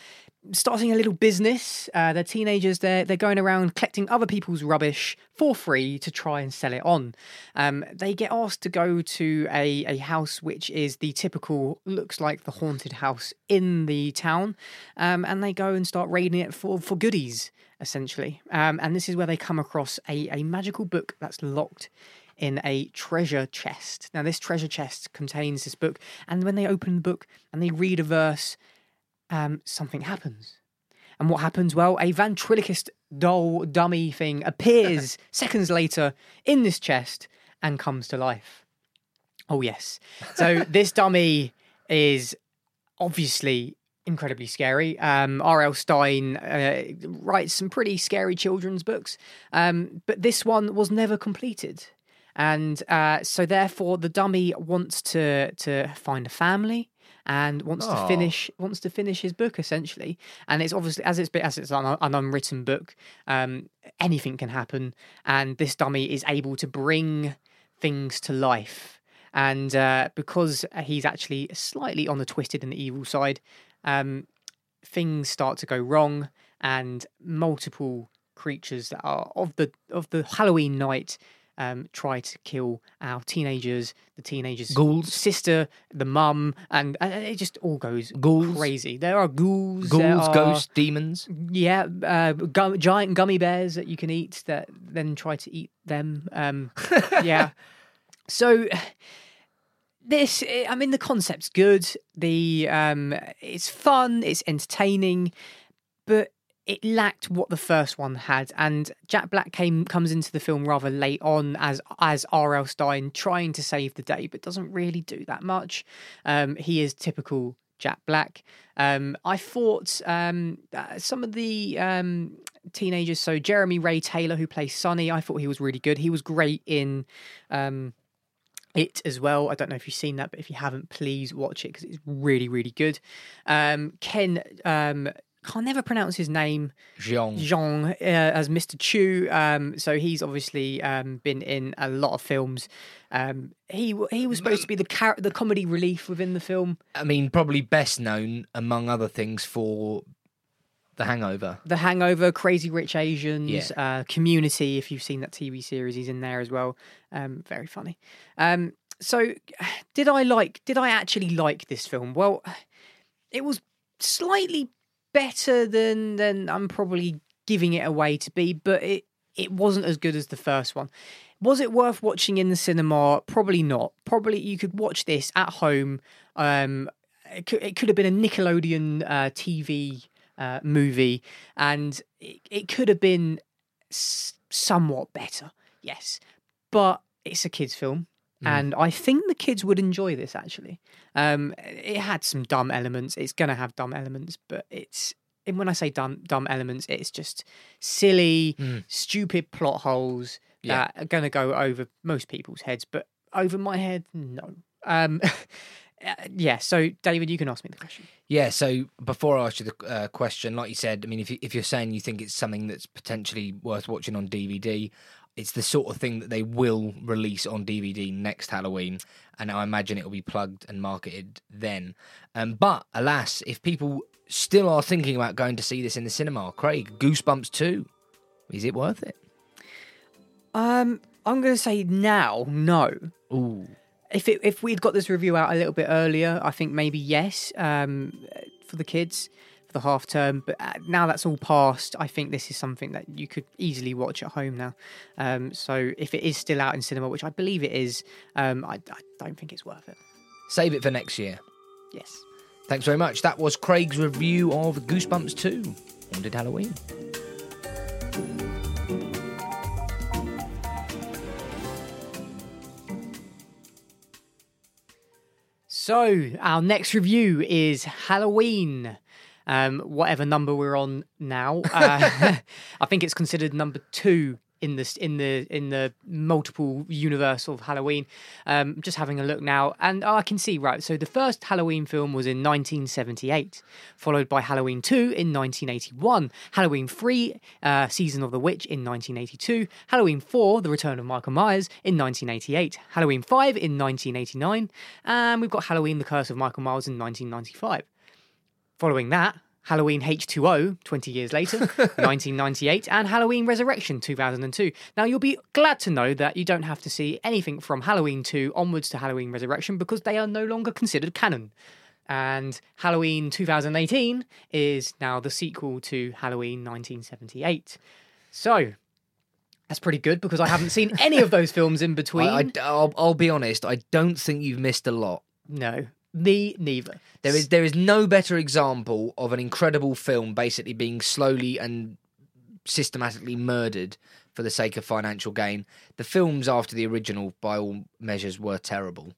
starting a little business. Uh, they're teenagers. They're they're going around collecting other people's rubbish for free to try and sell it on. Um, they get asked to go to a a house which is the typical looks like the haunted house in the town, um, and they go and start raiding it for for goodies essentially. Um, and this is where they come across a a magical book that's locked in a treasure chest. Now, this treasure chest contains this book, and when they open the book and they read a verse, um, something happens. And what happens? Well, a ventriloquist doll dummy thing appears seconds later in this chest and comes to life. Oh, yes. So, this dummy is obviously incredibly scary. Um, R.L. Stine uh, writes some pretty scary children's books, um, but this one was never completed. And uh, so, therefore, the dummy wants to to find a family and wants to finish wants to finish his book essentially. And it's obviously as it's as it's an, an unwritten book, um, anything can happen. And this dummy is able to bring things to life. And uh, because he's actually slightly on the twisted and the evil side, um, things start to go wrong, and multiple creatures that are of the of the Halloween night um, try to kill our teenagers, the teenagers'
Ghouls.
sister, the mum, and, and it just all goes
Ghouls.
crazy. There are ghouls,
Ghouls,
are-
ghosts, demons.
yeah, uh, gum, giant gummy bears that you can eat that then try to eat them. Um, yeah. So this, I mean, the concept's good. The um, it's fun. It's entertaining, but it lacked what the first one had. And Jack Black came comes into the film rather late on as as R.L. Stine trying to save the day, but doesn't really do that much. Um, he is typical Jack Black. Um, I thought um, uh, some of the um, teenagers, so Jeremy Ray Taylor, who plays Sonny, I thought he was really good. He was great in um, it as well. I don't know if you've seen that, but if you haven't, please watch it because it's really, really good. Um, Ken um, I'll never pronounce his name.
Jean.
Zhong uh, as Mr. Chu. Um, so he's obviously um, been in a lot of films. Um, he he was supposed to be the char- the comedy relief within the film.
I mean, probably best known among other things for The Hangover.
The Hangover, Crazy Rich Asians,
Yeah.
uh, Community. If you've seen that TV series, he's in there as well. Um, very funny. Um, so, did I like? Did I actually like this film? Well, it was slightly better than than I'm probably giving it away to be, but it it wasn't as good as the first one. Was it worth watching in the cinema? Probably not. Probably you could watch this at home. Um, it could, it could have been a Nickelodeon uh, TV uh, movie, and it, it could have been s- somewhat better. Yes, but it's a kids' film. And I think the kids would enjoy this actually. Um, it had some dumb elements. It's going to have dumb elements, but it's and when I say dumb dumb elements, it's just silly, stupid plot holes
Yeah.
that are going to go over most people's heads, but over my head, no. Um, uh, yeah. So, David, you can ask me the question.
Yeah, so before I ask you the uh, question, like you said, I mean, if, you, if you're saying you think it's something that's potentially worth watching on DVD, it's the sort of thing that they will release on DVD next Halloween, and I imagine it will be plugged and marketed then. Um, but alas, if people still are thinking about going to see this in the cinema, Craig, Goosebumps 2, is it worth it?
Um, I'm going to say now, no.
Ooh.
If it, if we'd got this review out a little bit earlier, I think maybe yes um, for the kids the half term. But uh, now that's all passed, I think this is something that you could easily watch at home now. Um, so if it is still out in cinema, which I believe it is, um, I, I don't think it's worth it.
Save it for next year.
Yes.
Thanks very much. That was Craig's review of Goosebumps 2, Haunted Halloween.
So our next review is Halloween. Um, whatever number we're on now, uh, I think it's considered number two in this in the in the multiple universe of Halloween. Um, just having a look now, and oh, I can see right. So the first Halloween film was in 1978, followed by Halloween two in 1981, Halloween three, uh, Season of the Witch in 1982, Halloween four, The Return of Michael Myers in 1988, Halloween five in 1989, and we've got Halloween: The Curse of Michael Myers in 1995. Following that, Halloween H2O 20 years later, 1998, and Halloween Resurrection 2002. Now, you'll be glad to know that you don't have to see anything from Halloween 2 onwards to Halloween Resurrection because they are no longer considered canon. And Halloween 2018 is now the sequel to Halloween 1978. So, that's pretty good because I haven't seen any of those films in between.
I, will I'll be honest, I don't think you've missed a lot.
no, me neither.
There is there is no better example of an incredible film basically being slowly and systematically murdered for the sake of financial gain. The films after the original, by all measures, were terrible.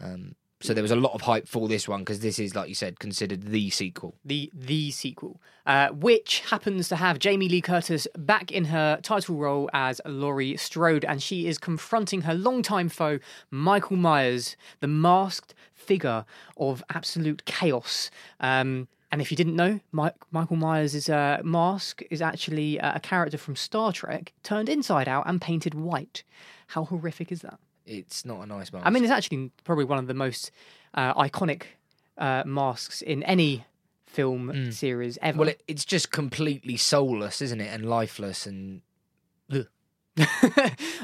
Um, so there was a lot of hype for this one because this is, like you said, considered the sequel.
the the sequel, uh, which happens to have Jamie Lee Curtis back in her title role as Laurie Strode, and she is confronting her longtime foe Michael Myers, the masked figure of absolute chaos. Um, and if you didn't know, Mike, Michael Myers' uh, mask is actually uh, a character from Star Trek turned inside out and painted white. How horrific is that?
It's not a nice mask.
I mean, it's actually probably one of the most uh, iconic uh, masks in any film series ever.
well, it, it's just completely soulless, isn't it, and lifeless, and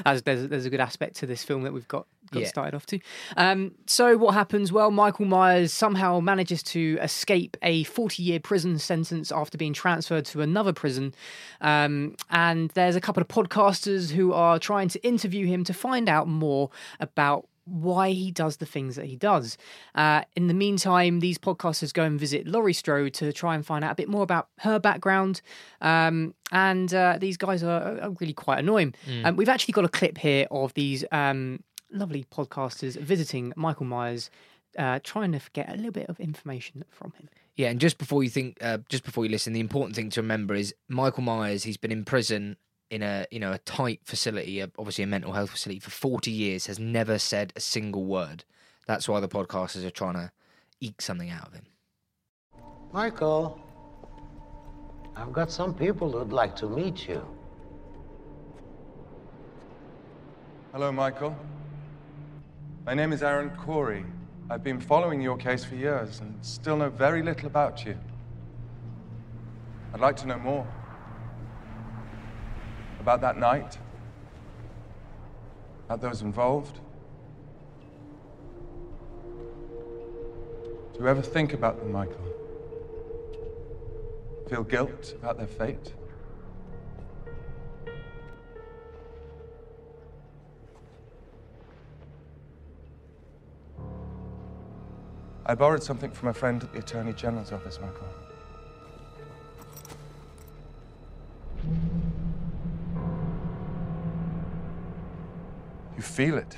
As there's, there's a good aspect to this film that we've got, got
Yeah.
started off to. Um, so what happens? Well, Michael Myers somehow manages to escape a 40 year prison sentence after being transferred to another prison. Um, and there's a couple of podcasters who are trying to interview him to find out more about why he does the things that he does. Uh, in the meantime, these podcasters go and visit Laurie Strode to try and find out a bit more about her background. Um, and uh, these guys are, are really quite annoying. Um, we've actually got a clip here of these um, lovely podcasters visiting Michael Myers, uh, trying to get a little bit of information from him.
Yeah, and just before you think, uh, just before you listen, the important thing to remember is Michael Myers. He's been in prison in a you know a tight facility, obviously a mental health facility for forty years. Has never said a single word. That's why the podcasters are trying to eke something out of him.
Michael, I've got some people who'd like to meet you.
Hello, Michael. My name is Aaron Korey. I've been following your case for years and still know very little about you. I'd like to know more. About that night. About those involved. Do you ever think about them, Michael? Feel guilt about their fate? I borrowed something from a friend at the Attorney General's office, Michael. You feel it,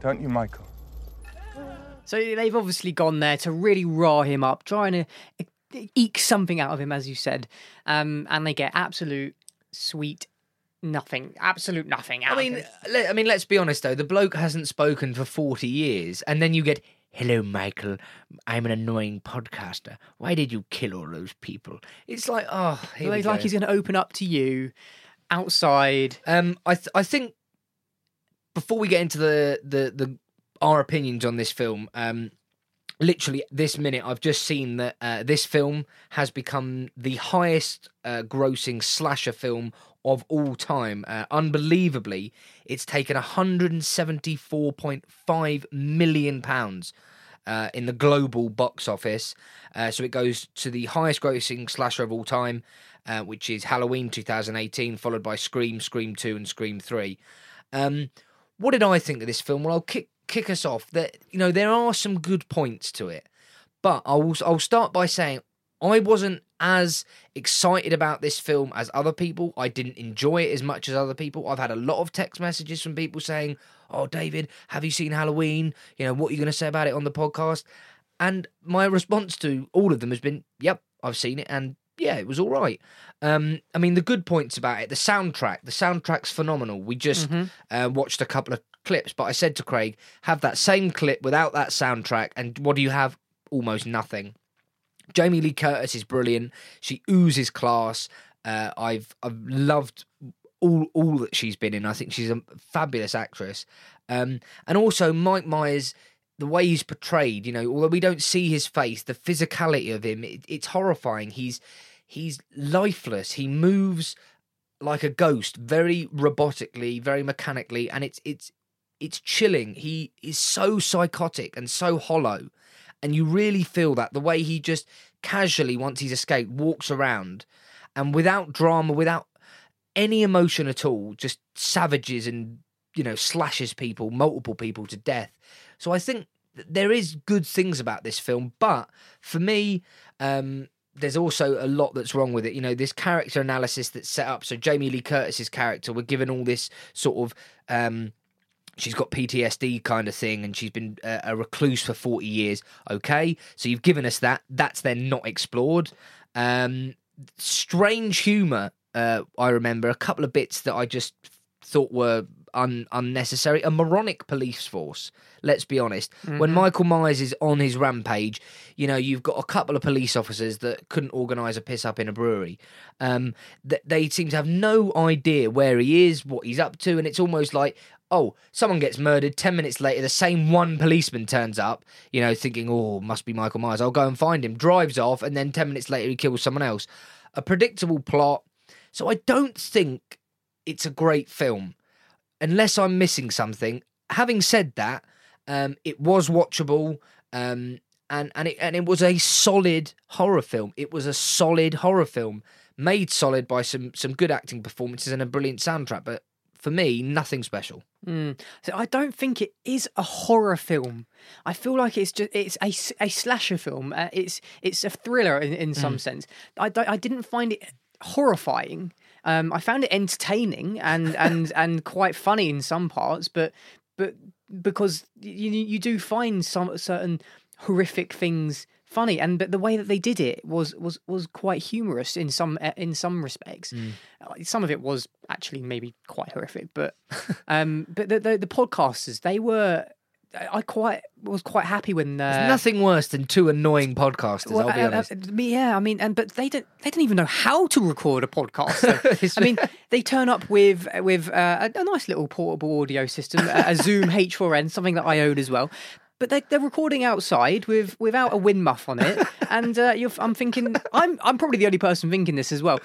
don't you, Michael?
So they've obviously gone there to really raw him up, trying to eke something out of him, as you said, um, and they get absolute sweet nothing, absolute nothing. Out
I mean,
of him.
I mean, let's be honest though. The bloke hasn't spoken for forty years, and then you get, "Hello, Michael. I'm an annoying podcaster. Why did you kill all those people?" It's like, oh, here we
like, like he's going to open up to you outside.
Um, I th- I think before we get into the the the our opinions on this film, um, literally this minute, I've just seen that uh, this film has become the highest uh, grossing slasher film of all time. Uh, unbelievably, it's taken 174.5 million pounds. Uh, in the global box office, uh, so it goes to the highest grossing slasher of all time, uh, which is Halloween 2018, followed by Scream, Scream 2, and Scream 3. Um, what did I think of this film? Well, I'll kick kick us off. That you know there are some good points to it, but I'll I'll start by saying I wasn't as excited about this film as other people. I didn't enjoy it as much as other people. I've had a lot of text messages from people saying, "Oh, David, have you seen Halloween? You know, what are you going to say about it on the podcast?" And my response to all of them has been, "Yep, I've seen it, and yeah, it was all right." Um, I mean, the good points about it, the soundtrack, the soundtrack's phenomenal. We just uh, watched a couple of clips, but I said to Craig, "Have that same clip without that soundtrack, and what do you have? Almost nothing." Jamie Lee Curtis is brilliant. She oozes class. Uh, I've I've loved all all that she's been in. I think she's a fabulous actress. Um, and also Mike Myers, the way he's portrayed. You know, although we don't see his face, the physicality of him, it, it's horrifying. He's he's lifeless. He moves like a ghost, very robotically, very mechanically, and it's it's it's chilling. He is so psychotic and so hollow. And you really feel that the way he just casually, once he's escaped, walks around and without drama, without any emotion at all, just savages and, you know, slashes people, multiple people to death. So I think there is good things about this film, but for me, um, there's also a lot that's wrong with it. You know, this character analysis that's set up. So Jamie Lee Curtis's character, we're given all this sort of um, she's got PTSD kind of thing and she's been a recluse for 40 years. Okay, so you've given us that. That's then not explored. Um, strange humour, uh, I remember a couple of bits that I just thought were un- unnecessary. A moronic police force, let's be honest. When
Mhm.
Michael Myers is on his rampage, you know, you've got a couple of police officers that couldn't organise a piss up in a brewery. Um, th- they seem to have no idea where he is, what he's up to, and it's almost like, oh, someone gets murdered. Ten minutes later, the same one policeman turns up, you know, thinking, oh, must be Michael Myers. I'll go and find him. Drives off, and then ten minutes later, he kills someone else. A predictable plot. So I don't think it's a great film, unless I'm missing something. Having said that, um, it was watchable. Um, and and it and it was a solid horror film. It was a solid horror film, made solid by some some good acting performances and a brilliant soundtrack. But for me, nothing special.
Mm. So I don't think it is a horror film. I feel like it's just it's a, a slasher film. Uh, it's it's a thriller in, in some
Mm.
sense. I I didn't find it horrifying. Um, I found it entertaining and and and quite funny in some parts, but but because you you do find some certain horrific things funny. And but the way that they did it was was was quite humorous in some in some respects. Uh, some of it was actually maybe quite horrific but um but the, the the podcasters they were I quite was quite happy when uh,
There's nothing worse than two annoying podcasters.
Well,
I'll be
uh,
honest.
uh, yeah, I mean, and but they don't they don't even know how to record a podcast. So, I mean, they turn up with with uh, a, a nice little portable audio system, a, a Zoom H4n, something that I own as well. But they, they're recording outside with without a wind muff on it, and uh, you're, I'm thinking I'm I'm probably the only person thinking this as well.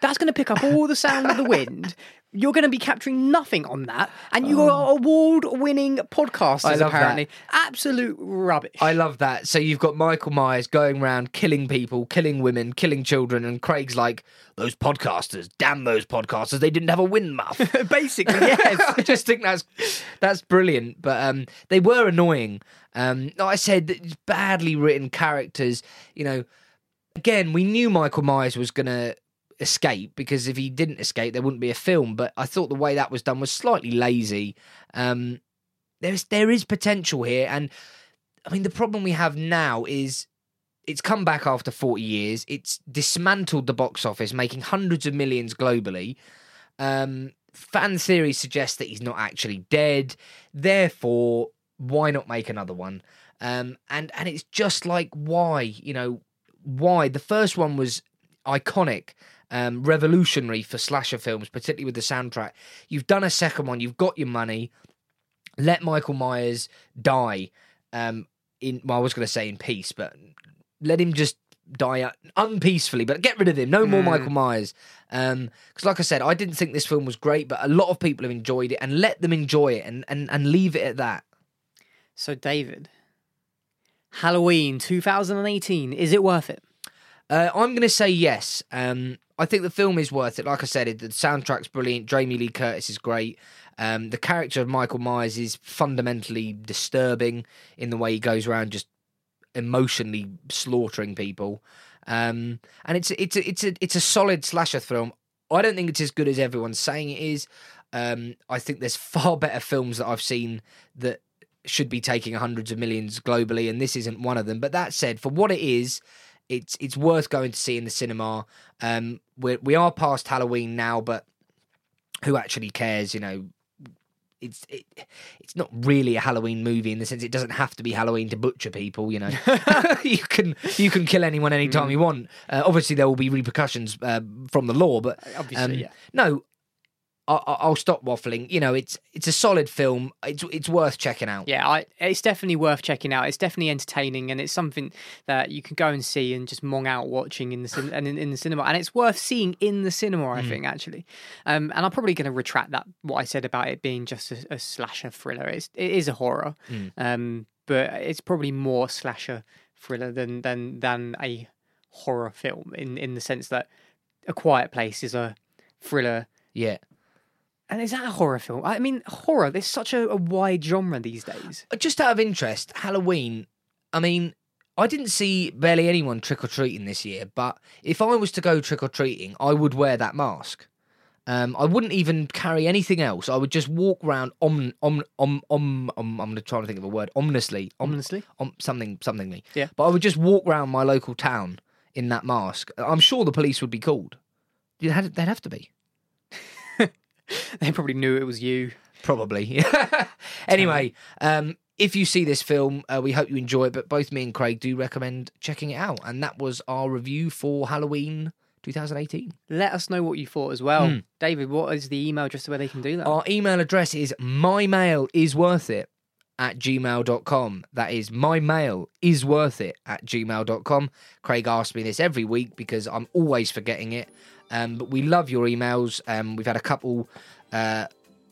That's going to pick up all the sound of the wind. You're going to be capturing nothing on that, and you are award-winning podcasters.
love that.
Apparently, absolute rubbish.
I love that. So you've got Michael Myers going around killing people, killing women, killing children, and Craig's like, those podcasters, damn those podcasters, they didn't have a wind muff.
Basically, yes.
I just think that's that's brilliant. But um, they were annoying. Um, like I said badly written characters. You know, again, we knew Michael Myers was gonna escape because if he didn't escape, there wouldn't be a film. But I thought the way that was done was slightly lazy. Um, there's there is potential here, and I mean the problem we have now is it's come back after 40 years. It's dismantled the box office, making hundreds of millions globally. Um, fan theory suggests that he's not actually dead. Therefore, why not make another one? Um, and and it's just like why you know why the first one was iconic. Um, revolutionary for slasher films, particularly with the soundtrack. You've done a second one, you've got your money. Let Michael Myers die. Um, in well, I was going to say in peace, but let him just die unpeacefully. But get rid of him. No more
Mm.
Michael Myers. Because, like I said, I didn't think this film was great, but a lot of people have enjoyed it, and let them enjoy it, and and, and leave it at that.
So, David, Halloween 2018, is it worth it?
Uh, I'm going to say yes. Um, I think the film is worth it. Like I said, it, the soundtrack's brilliant. Jamie Lee Curtis is great. Um, the character of Michael Myers is fundamentally disturbing in the way he goes around just emotionally slaughtering people. Um, and it's it's a, it's a it's a solid slasher film. I don't think it's as good as everyone's saying it is. Um, I think there's far better films that I've seen that should be taking hundreds of millions globally, and this isn't one of them. But that said, for what it is, it's it's worth going to see in the cinema. Um, we're, we are past Halloween now, but who actually cares? You know, it's it, it's not really a Halloween movie in the sense it doesn't have to be Halloween to butcher people. You know, you can you can kill anyone anytime you want. Uh, obviously, there will be repercussions uh, from the law, but
Obviously,
um,
yeah.
no. I- I- I'll stop waffling. You know, it's it's a solid film. It's it's worth checking out.
Yeah, I, it's definitely worth checking out. It's definitely entertaining, and it's something that you can go and see and just mong out watching in the cin- and in, in the cinema. And it's worth seeing in the cinema, I think, actually. Um, and I'm probably going to retract that what I said about it being just a, a slasher thriller. It's, it is a horror, um, but it's probably more slasher thriller than than than a horror film in in the sense that A Quiet Place is a thriller.
Yeah.
And is that a horror film? I mean, horror. There's such a, a wide genre these days.
Just out of interest, Halloween. I mean, I didn't see barely anyone trick or treating this year, but if I was to go trick or treating, I would wear that mask. Um, I wouldn't even carry anything else. I would just walk around om om om om. om I'm trying to think of a word. Ominously, om,
Ominously?
om something somethingly.
Yeah.
But I would just walk around my local town in that mask. I'm sure the police would be called. They'd have to be.
They probably knew it was you.
Probably. anyway, um, if you see this film, uh, we hope you enjoy it. But both me and Craig do recommend checking it out. And that was our review for Halloween 2018.
Let us know what you thought as well.
Hmm.
David, what is the email address where they can do that?
Our email address is mymail.isworthit at gmail.com. That is my mail is worth it at gmail.com. Craig asks me this every week because I'm always forgetting it. Um, but we love your emails. Um, we've had a couple uh,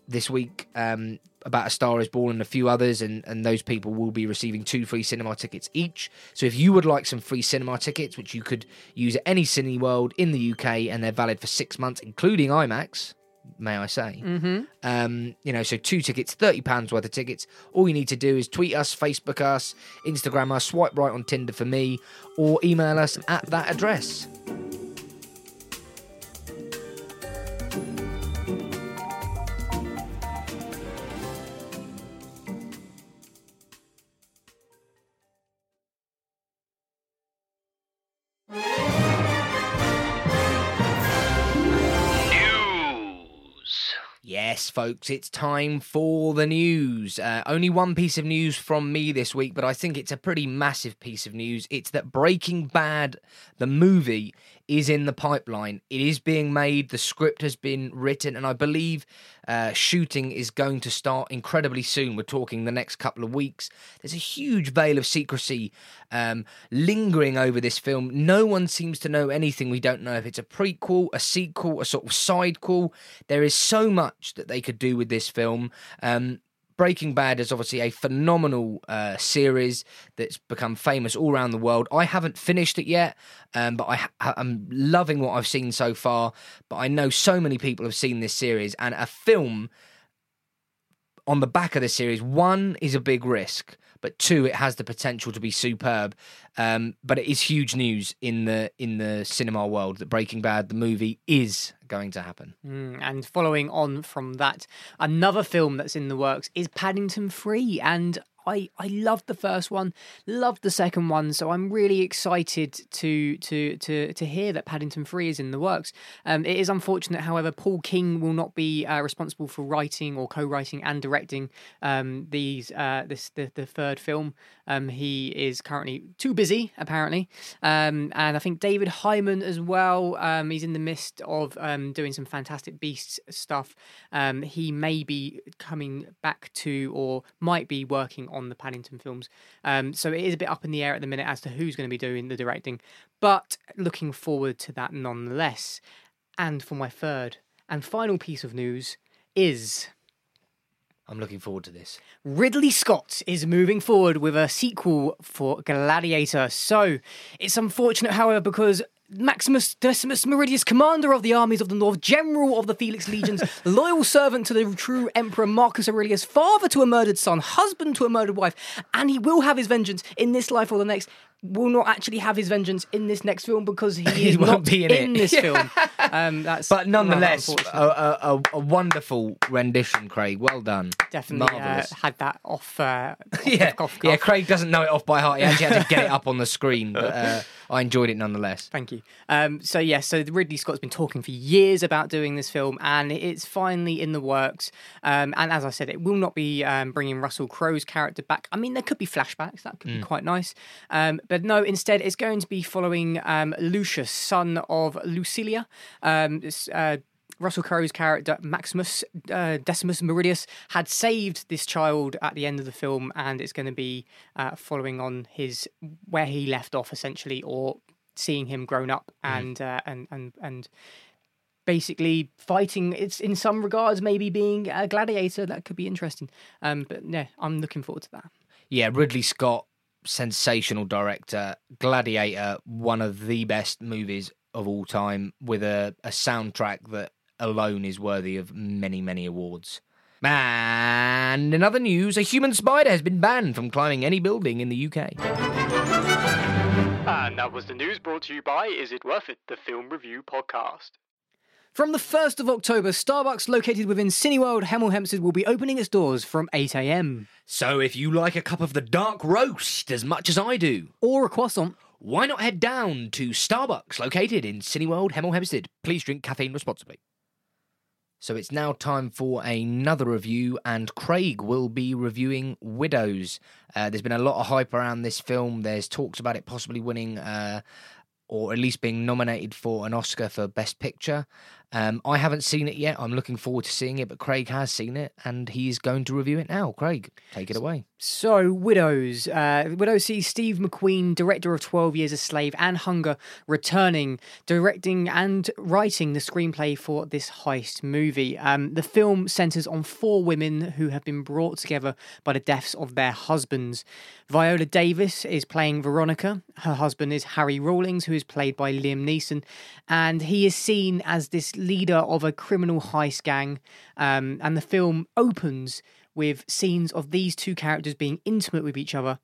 this week um, about A Star is Born and a few others, and, and those people will be receiving two free cinema tickets each. So if you would like some free cinema tickets, which you could use at any Cineworld in the UK, and they're valid for six months, including IMAX, may I say?
Mm-hmm.
Um, you know, so two tickets, thirty pounds worth of tickets. All you need to do is tweet us, Facebook us, Instagram us, swipe right on Tinder for me, or email us at that address. Yes, folks, it's time for the news. Uh, only one piece of news from me this week, but I think it's a pretty massive piece of news. It's that Breaking Bad, the movie, is in the pipeline. It is being made, the script has been written, and I believe uh, shooting is going to start incredibly soon. We're talking the next couple of weeks. There's a huge veil of secrecy um, lingering over this film. No one seems to know anything. We don't know if it's a prequel, a sequel, a sort of sidequel. There is so much that they could do with this film. Um, Breaking Bad is obviously a phenomenal uh, series that's become famous all around the world. I haven't finished it yet, um, but I, I'm loving what I've seen so far. But I know so many people have seen this series, and a film on the back of the series, one is a big risk, but two, it has the potential to be superb. Um, but it is huge news in the in the cinema world that Breaking Bad, the movie, is going to happen.
Mm, and following on from that, another film that's in the works is Paddington Free, and I, I loved the first one, loved the second one, so I'm really excited to to to to hear that Paddington Three is in the works. Um, it is unfortunate, however, Paul King will not be uh, responsible for writing or co-writing and directing um, these uh, this the, the third film. Um, he is currently too busy, apparently, um, and I think David Heyman as well. Um, he's in the midst of um, doing some Fantastic Beasts stuff. He may be coming back to or might be working on the Paddington films. Um, so it is a bit up in the air at the minute as to who's going to be doing the directing, but looking forward to that nonetheless. And for my third and final piece of news is
I'm looking forward to this.
Ridley Scott is moving forward with a sequel for Gladiator. So it's unfortunate, however, because Maximus Decimus Meridius, commander of the armies of the north, general of the Felix legions, loyal servant to the true emperor Marcus Aurelius, father to a murdered son, husband to a murdered wife, and he will have his vengeance in this life or the next. Will not actually have his vengeance in this next film because he
He
is not
be in
in, this film. Um, that's
But nonetheless, a, a, a, wonderful rendition, Craig. Well done.
definitely uh, had that off. Uh, off
yeah, yeah. Craig doesn't know it off by heart. He actually had to get it up on the screen, but uh, I enjoyed it nonetheless.
Thank you. Um, so yes, so Ridley Scott's been talking for years about doing this film, and it's finally in the works. Um, and as I said, it will not be um, bringing Russell Crowe's character back. I mean, there could be flashbacks; that could be quite nice. Um, but no, instead, it's going to be following um, Lucius, son of Lucilla. Um, uh, Russell Crowe's character Maximus uh, Decimus Meridius had saved this child at the end of the film, and it's going to be uh, following on his where he left off, essentially, or seeing him grown up and uh, and and and basically fighting. It's in some regards maybe being a gladiator. That could be interesting. Um, but yeah, I'm looking forward to that.
Yeah, Ridley Scott, sensational director. Gladiator, one of the best movies of all time, with a, a soundtrack that alone is worthy of many, many awards. And in other news, a human spider has been banned from climbing any building in the UK.
And that was the news brought to you by Is It Worth It, the film review podcast.
From the 1st of October, Starbucks located within Cineworld Hemel Hempstead will be opening its doors from 8am.
So if you like a cup of the dark roast as much as I do,
Or a croissant.
why not head down to Starbucks located in Cineworld, Hemel Hempstead? Please drink caffeine responsibly. So it's now time for another review, and Craig will be reviewing Widows. Uh, there's been a lot of hype around this film. There's talks about it possibly winning, uh, or at least being nominated for an Oscar for Best Picture. Um, I haven't seen it yet. I'm looking forward to seeing it, but Craig has seen it, and he's going to review it now. Craig, take it away.
So, Widows. Uh, Widows sees Steve McQueen, director of 12 Years a Slave and Hunger, returning, directing and writing the screenplay for this heist movie. Um, the film centres on four women who have been brought together by the deaths of their husbands. Viola Davis is playing Veronica. Her husband is Harry Rawlings, who is played by Liam Neeson. And he is seen as this leader of a criminal heist gang. Um, and the film opens with scenes of these two characters being intimate with each other.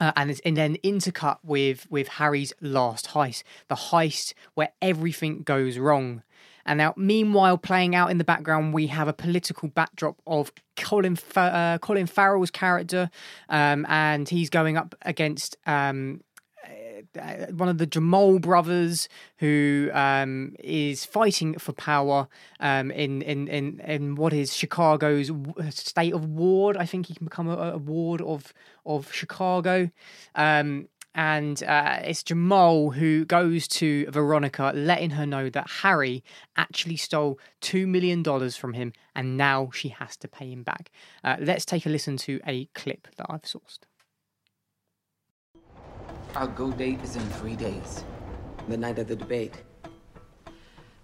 Uh, and, and then intercut with with Harry's last heist, the heist where everything goes wrong. And now, meanwhile, playing out in the background, we have a political backdrop of Colin Fa- uh, Colin Farrell's character, um, and he's going up against um, one of the Jamal brothers who um, is fighting for power um, in, in in in what is Chicago's state of ward. I think he can become a, a ward of of Chicago. Um, and uh, it's Jamal who goes to Veronica, letting her know that Harry actually stole two million dollars from him, and now she has to pay him back. Uh, let's take a listen to a clip that I've sourced.
Our go date is in three days, the night of the debate.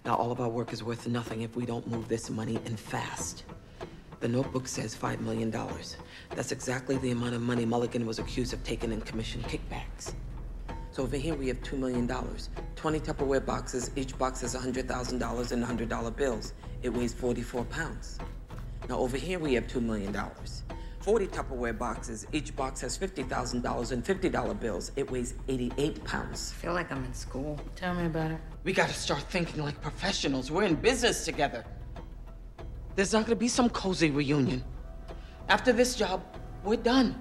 Now, all of our work is worth nothing if we don't move this money and fast. The notebook says $5 million. That's exactly the amount of money Mulligan was accused of taking in commission kickbacks. So over here we have $2 million. 20 Tupperware boxes, each box has $100,000 in $100 bills. It weighs 44 pounds. Now over here we have $2 million. 40 Tupperware boxes, each box has $50,000 in $50 bills. It weighs 88 pounds.
I feel like I'm in school. Tell me about it.
We gotta start thinking like professionals. We're in business together. There's not gonna be some cozy reunion. After this job, we're done.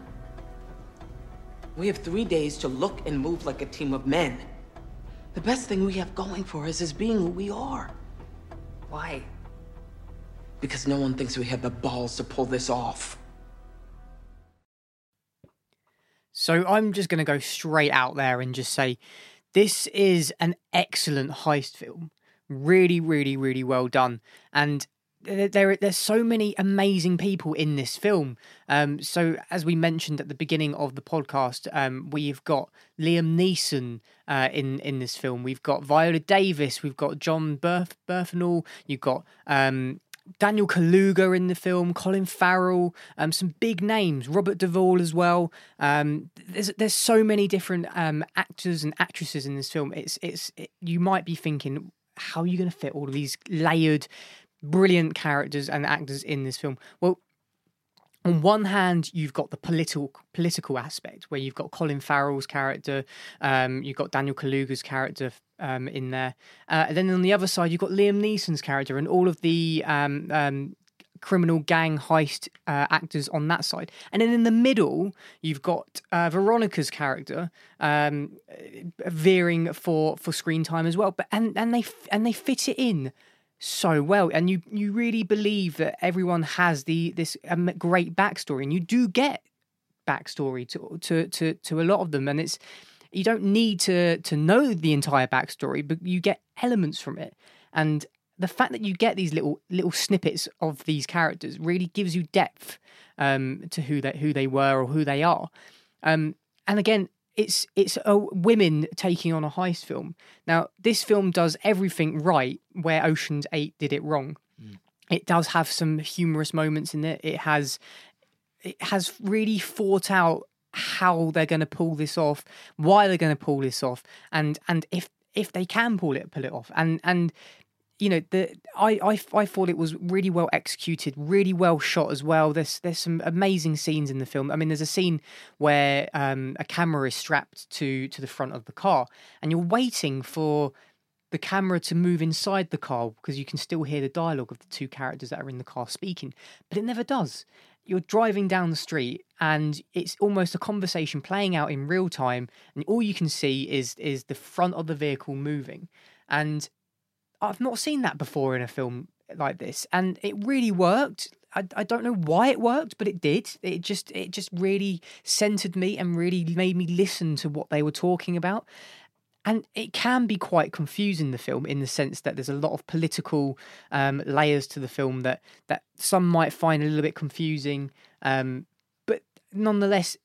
We have three days to look and move like a team of men. The best thing we have going for us is being who we are.
Why?
Because no one thinks we have the balls to pull this off.
So I'm just going to go straight out there and just say this is an excellent heist film. Really, really, really well done. And there, there there's so many amazing people in this film. Um, so as we mentioned at the beginning of the podcast, um, we've got Liam Neeson uh, in in this film. We've got Viola Davis. We've got John Berth Bernthal. You've got um, Daniel Kaluuya in the film, Colin Farrell, um, some big names, Robert Duvall as well. Um, there's there's so many different um, actors and actresses in this film. It's it's it, you might be thinking, how are you going to fit all of these layered, brilliant characters and actors in this film? Well. On one hand, you've got the political political aspect, where you've got Colin Farrell's character, um, you've got Daniel Kaluuya's character um, in there. Uh, and then on the other side, you've got Liam Neeson's character and all of the um, um, criminal gang heist uh, actors on that side. And then in the middle, you've got uh, Veronica's character um, veering for for screen time as well. But and and they and they fit it in so well and you you really believe that everyone has the this um, great backstory and you do get backstory to to to to a lot of them and it's you don't need to to know the entire backstory, but you get elements from it. And the fact that you get these little little snippets of these characters really gives you depth um, to who they who they were or who they are. Um, and again, it's it's a women taking on a heist film. Now, this film does everything right where Ocean's Eight did it wrong. Mm. It does have some humorous moments in it. It has it has really thought out how they're going to pull this off, why they're going to pull this off, and and if if they can pull it pull it off, and and you know the I, I I thought it was really well executed, really well shot as well. There's there's some amazing scenes in the film. I mean, there's a scene where um, a camera is strapped to to the front of the car, and you're waiting for the camera to move inside the car because you can still hear the dialogue of the two characters that are in the car speaking, but it never does you're driving down the street and it's almost a conversation playing out in real time and all you can see is is the front of the vehicle moving and i've not seen that before in a film like this and it really worked. I, I don't know why it worked but it did. It just it just really centered me and really made me listen to what they were talking about. And it can be quite confusing the film in the sense that there's a lot of political um, layers to the film that that some might find a little bit confusing um, but nonetheless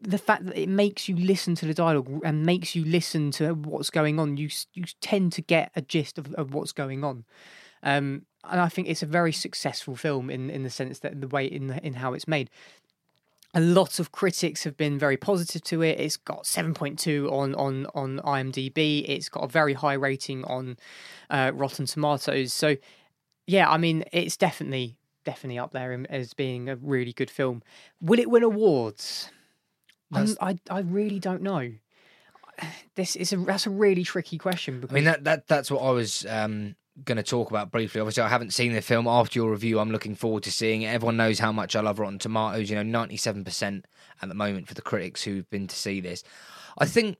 the fact that it makes you listen to the dialogue and makes you listen to what's going on you you tend to get a gist of, of what's going on um, and I think it's a very successful film in, in the sense that the way in the, in how it's made a lot of critics have been very positive to it. It's got 7.2 on on on IMDb. It's got a very high rating on uh, Rotten Tomatoes. So yeah, I mean, it's definitely definitely up there as being a really good film. Will it win awards? I I really don't know. This is a that's a really tricky question. Because...
I mean that that that's what I was um, going to talk about briefly. Obviously, I haven't seen the film. After your review, I'm looking forward to seeing it. Everyone knows how much I love Rotten Tomatoes. You know, 97% at the moment for the critics who've been to see this. I think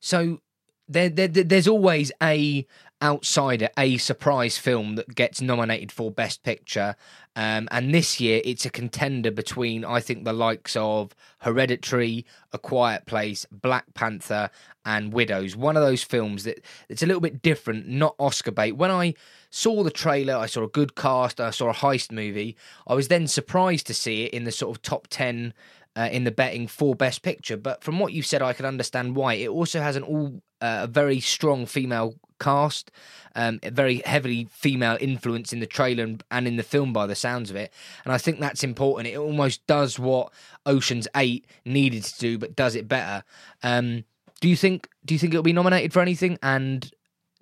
So there, there, there- there's always a outsider, a surprise film that gets nominated for Best Picture, um, and this year it's a contender between I think the likes of Hereditary, A Quiet Place, Black Panther, and Widows. One of those films that it's a little bit different, not Oscar bait. When I saw the trailer, I saw a good cast, I saw a heist movie. I was then surprised to see it in the sort of top ten uh, in the betting for Best Picture. But from what you said, I can understand why. It also has an all uh, a very strong female cast, um, very heavily female influence in the trailer and, and in the film by the sounds of it. And I think that's important. It almost does what Ocean's Eight needed to do, but does it better. Um, do you think? Do you think it'll be nominated for anything? And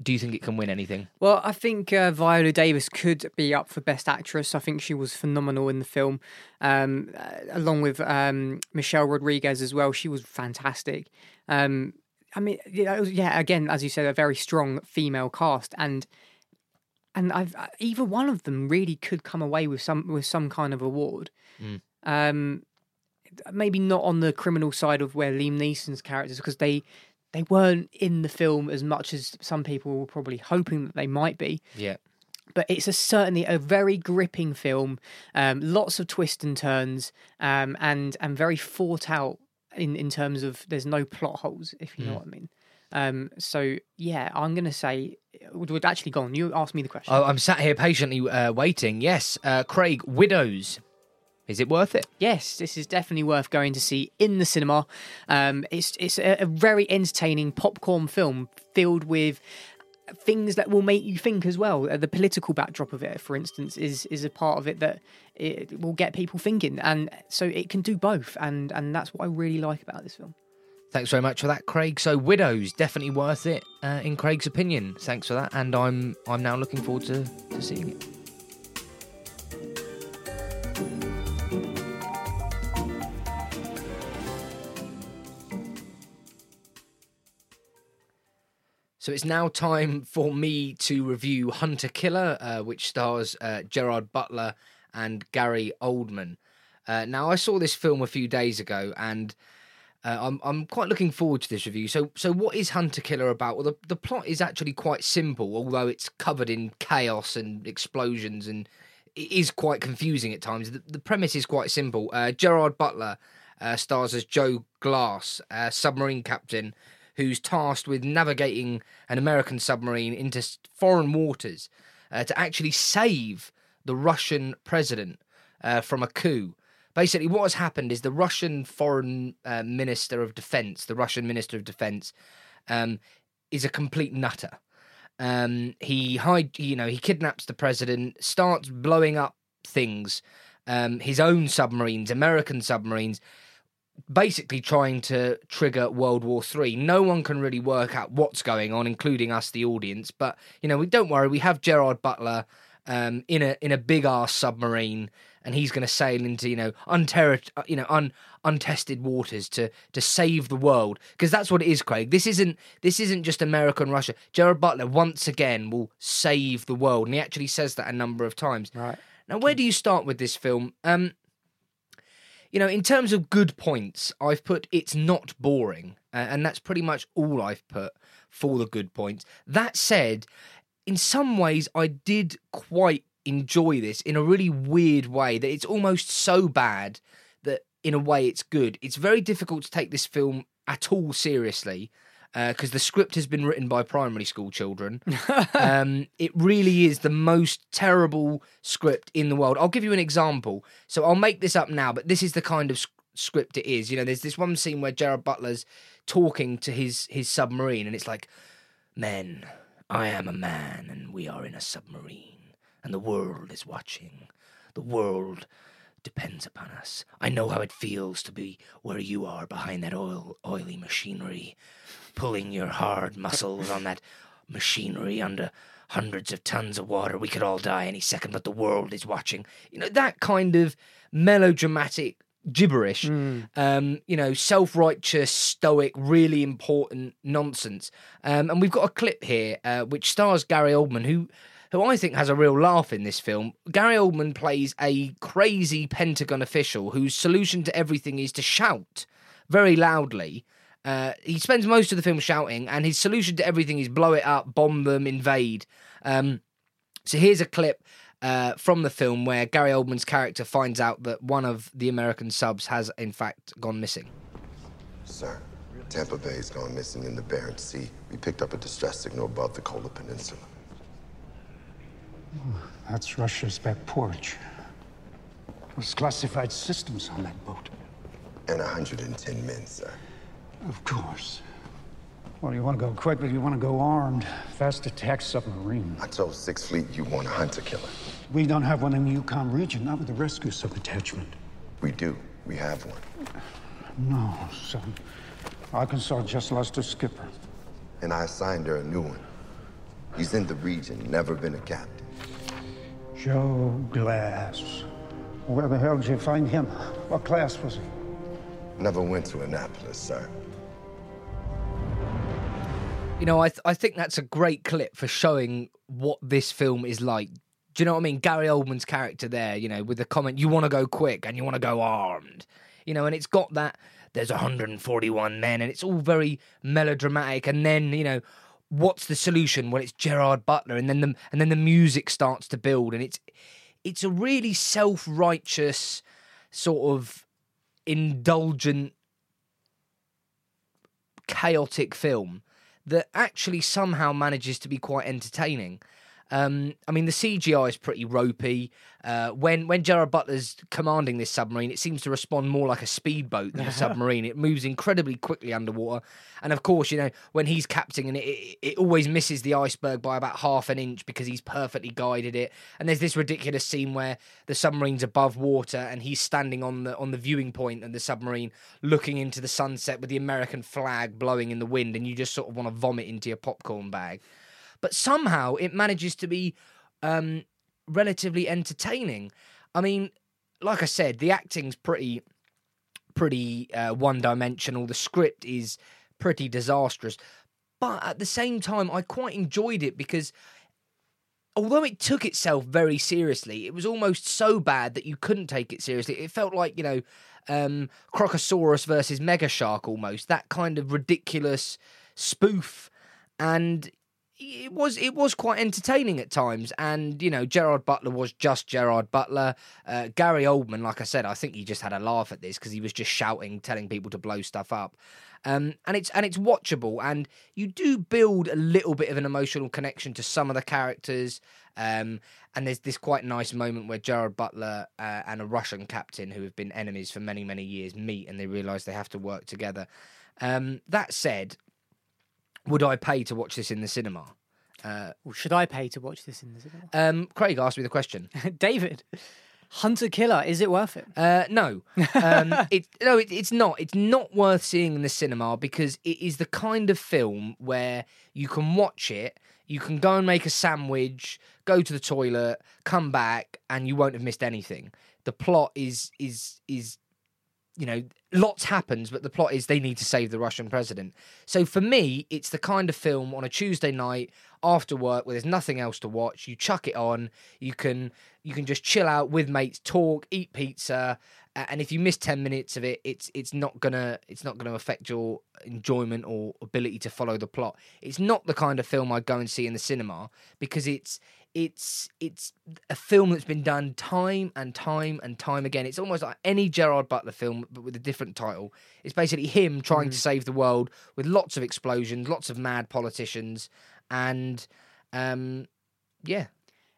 do you think it can win anything?
Well, I think uh, Viola Davis could be up for Best Actress. I think she was phenomenal in the film, um, uh, along with um, Michelle Rodriguez as well. She was fantastic. Um, I mean, yeah, it was- yeah, again, as you said, a very strong female cast, and and I've uh, either one of them really could come away with some with some kind of award.
Mm.
Um, maybe not on the criminal side of where Liam Neeson's characters, because they they weren't in the film as much as some people were probably hoping that they might be.
Yeah.
But it's a certainly a very gripping film, um, lots of twists and turns, um, and and very thought out in in terms of there's no plot holes, if you know
Mm.
what I mean. Um, so yeah, I'm gonna say would, would actually go on. You asked me the question.
Oh, I'm sat here patiently uh, waiting. Yes, uh, Craig, Widows. Is it worth it?
Yes, this is definitely worth going to see in the cinema. Um, it's it's a, a very entertaining popcorn film filled with things that will make you think as well. Uh, the political backdrop of it, for instance, is is a part of it that it will get people thinking, and so it can do both, and and that's what I really like about this film.
Thanks very much for that, Craig. So, Widows definitely worth it, uh, in Craig's opinion. Thanks for that, and I'm I'm now looking forward to, to seeing it. So it's now time for me to review Hunter Killer, uh, which stars uh, Gerard Butler and Gary Oldman. Uh, now, I saw this film a few days ago, and uh, I'm I'm quite looking forward to this review. So, so what is Hunter Killer about? Well, the the plot is actually quite simple, although it's covered in chaos and explosions, and it is quite confusing at times. The, the premise is quite simple. Uh, Gerard Butler uh, stars as Joe Glass, submarine captain who's tasked with navigating an American submarine into foreign waters uh, to actually save the Russian president uh, from a coup. Basically, what has happened is the Russian foreign uh, minister of defense, the Russian minister of defense, um, is a complete nutter. Um, he hide, you know, he kidnaps the president, starts blowing up things, um, his own submarines, American submarines, basically trying to trigger World War Three. No one can really work out what's going on, including us, the audience. But you know, we don't worry. We have Gerard Butler um, in a in a big ass submarine, and he's going to sail into you know unterri- uh, you know un untested waters to to save the world because that's what it is, Craig. This isn't this isn't just America and Russia. Gerard Butler once again will save the world, and he actually says that a number of times.
Right.
Now, where do you start with this film? Um, you know, in terms of good points, I've put it's not boring, and that's pretty much all I've put for the good points. That said, in some ways, I did quite enjoy this in a really weird way that it's almost so bad that in a way it's good. It's very difficult to take this film at all seriously because the script has been written by primary school children. um, it really is the most terrible script in the world. I'll give you an example. So I'll make this up now, but this is the kind of s- script it is. You know, there's this one scene where Gerard Butler's talking to his his submarine, and it's like, "Men, I am a man, and we are in a submarine, and the world is watching. The world." Depends upon us. I know how it feels to be where you are behind that oil oily machinery, pulling your hard muscles on that machinery under hundreds of tons of water. We could all die any second, but the world is watching. You know, that kind of melodramatic gibberish, um, you know, self righteous, stoic, really important nonsense. Um, and we've got a clip here uh, which stars Gary Oldman, who. Who I think has a real laugh in this film. Gary Oldman plays a crazy Pentagon official whose solution to everything is to shout very loudly Uh, he spends most of the film shouting, and his solution to everything is blow it up, bomb them, invade. Um, so here's a clip uh, from the film where Gary Oldman's character finds out that one of the American subs has, in fact, gone missing.
Sir, Tampa Bay's gone missing in the Barents Sea. We picked up a distress signal above the Kola Peninsula.
That's Russia's back porch. There's classified systems on that boat.
And 110 men, sir.
Of course. Well, you want to go quick, but you want to go armed. Fast attack submarine.
I told Sixth Fleet you want a hunter killer.
We don't have one in the Yukon region, not with the rescue sub attachment.
We do. We have one.
No, son. Arkansas just lost her skipper.
And I assigned her a new one. He's in the region, never been a captain.
Joe Glass. Where the hell did you find him? What class was he?
Never went to Annapolis, sir.
You know, I th- I think that's a great clip for showing what this film is like. Do you know what I mean? Gary Oldman's character there, you know, with the comment, "You want to go quick and you want to go armed," you know, and it's got that. There's 141 men, and it's all very melodramatic. And then, you know, what's the solution? Well, it's Gerard Butler, and then the and then the music starts to build, and it's it's a really self righteous sort of indulgent chaotic film that actually somehow manages to be quite entertaining. Um, I mean, the CGI is pretty ropey. Uh, when when Gerard Butler's commanding this submarine, it seems to respond more like a speedboat than a submarine. It moves incredibly quickly underwater, and of course, you know when he's captaining it, it, it always misses the iceberg by about half an inch because he's perfectly guided it. And there's this ridiculous scene where the submarine's above water and he's standing on the on the viewing point of the submarine, looking into the sunset with the American flag blowing in the wind, and you just sort of want to vomit into your popcorn bag but somehow it manages to be um, relatively entertaining. I mean, like I said, the acting's pretty pretty uh, one dimensional. The script is pretty disastrous, but at the same time, I quite enjoyed it because. Although it took itself very seriously, it was almost so bad that you couldn't take it seriously. It felt like, you know, um, Crocosaurus versus Mega Shark almost, that kind of ridiculous spoof. And it was it was quite entertaining at times, and you know Gerard Butler was just Gerard Butler. Uh, Gary Oldman, like I said, I think he just had a laugh at this because he was just shouting, telling people to blow stuff up, um, and it's and it's watchable, and you do build a little bit of an emotional connection to some of the characters. Um, and there's this quite nice moment where Gerard Butler uh, and a Russian captain who have been enemies for many many years meet, and they realise they have to work together. Um, that said, would I pay to watch this in the cinema?
Uh, well, should I pay to watch this in the cinema?
Um, Craig asked me the question.
David, Hunter Killer, is it worth it?
Uh, no, um, it, no, it, it's not. It's not worth seeing in the cinema because it is the kind of film where you can watch it, you can go and make a sandwich, go to the toilet, come back, and you won't have missed anything. The plot is is is you know, lots happens, but the plot is they need to save the Russian president. So for me, it's the kind of film on a Tuesday night after work where there's nothing else to watch. You chuck it on, you can you can just chill out with mates, talk, eat pizza, and if you miss ten minutes of it, it's it's not gonna it's not gonna affect your enjoyment or ability to follow the plot. It's not the kind of film I'd go and see in the cinema because it's it's it's a film that's been done time and time and time again. It's almost like any Gerard Butler film, but with a different title. It's basically him trying mm. to save the world with lots of explosions, lots of mad politicians, and um, yeah.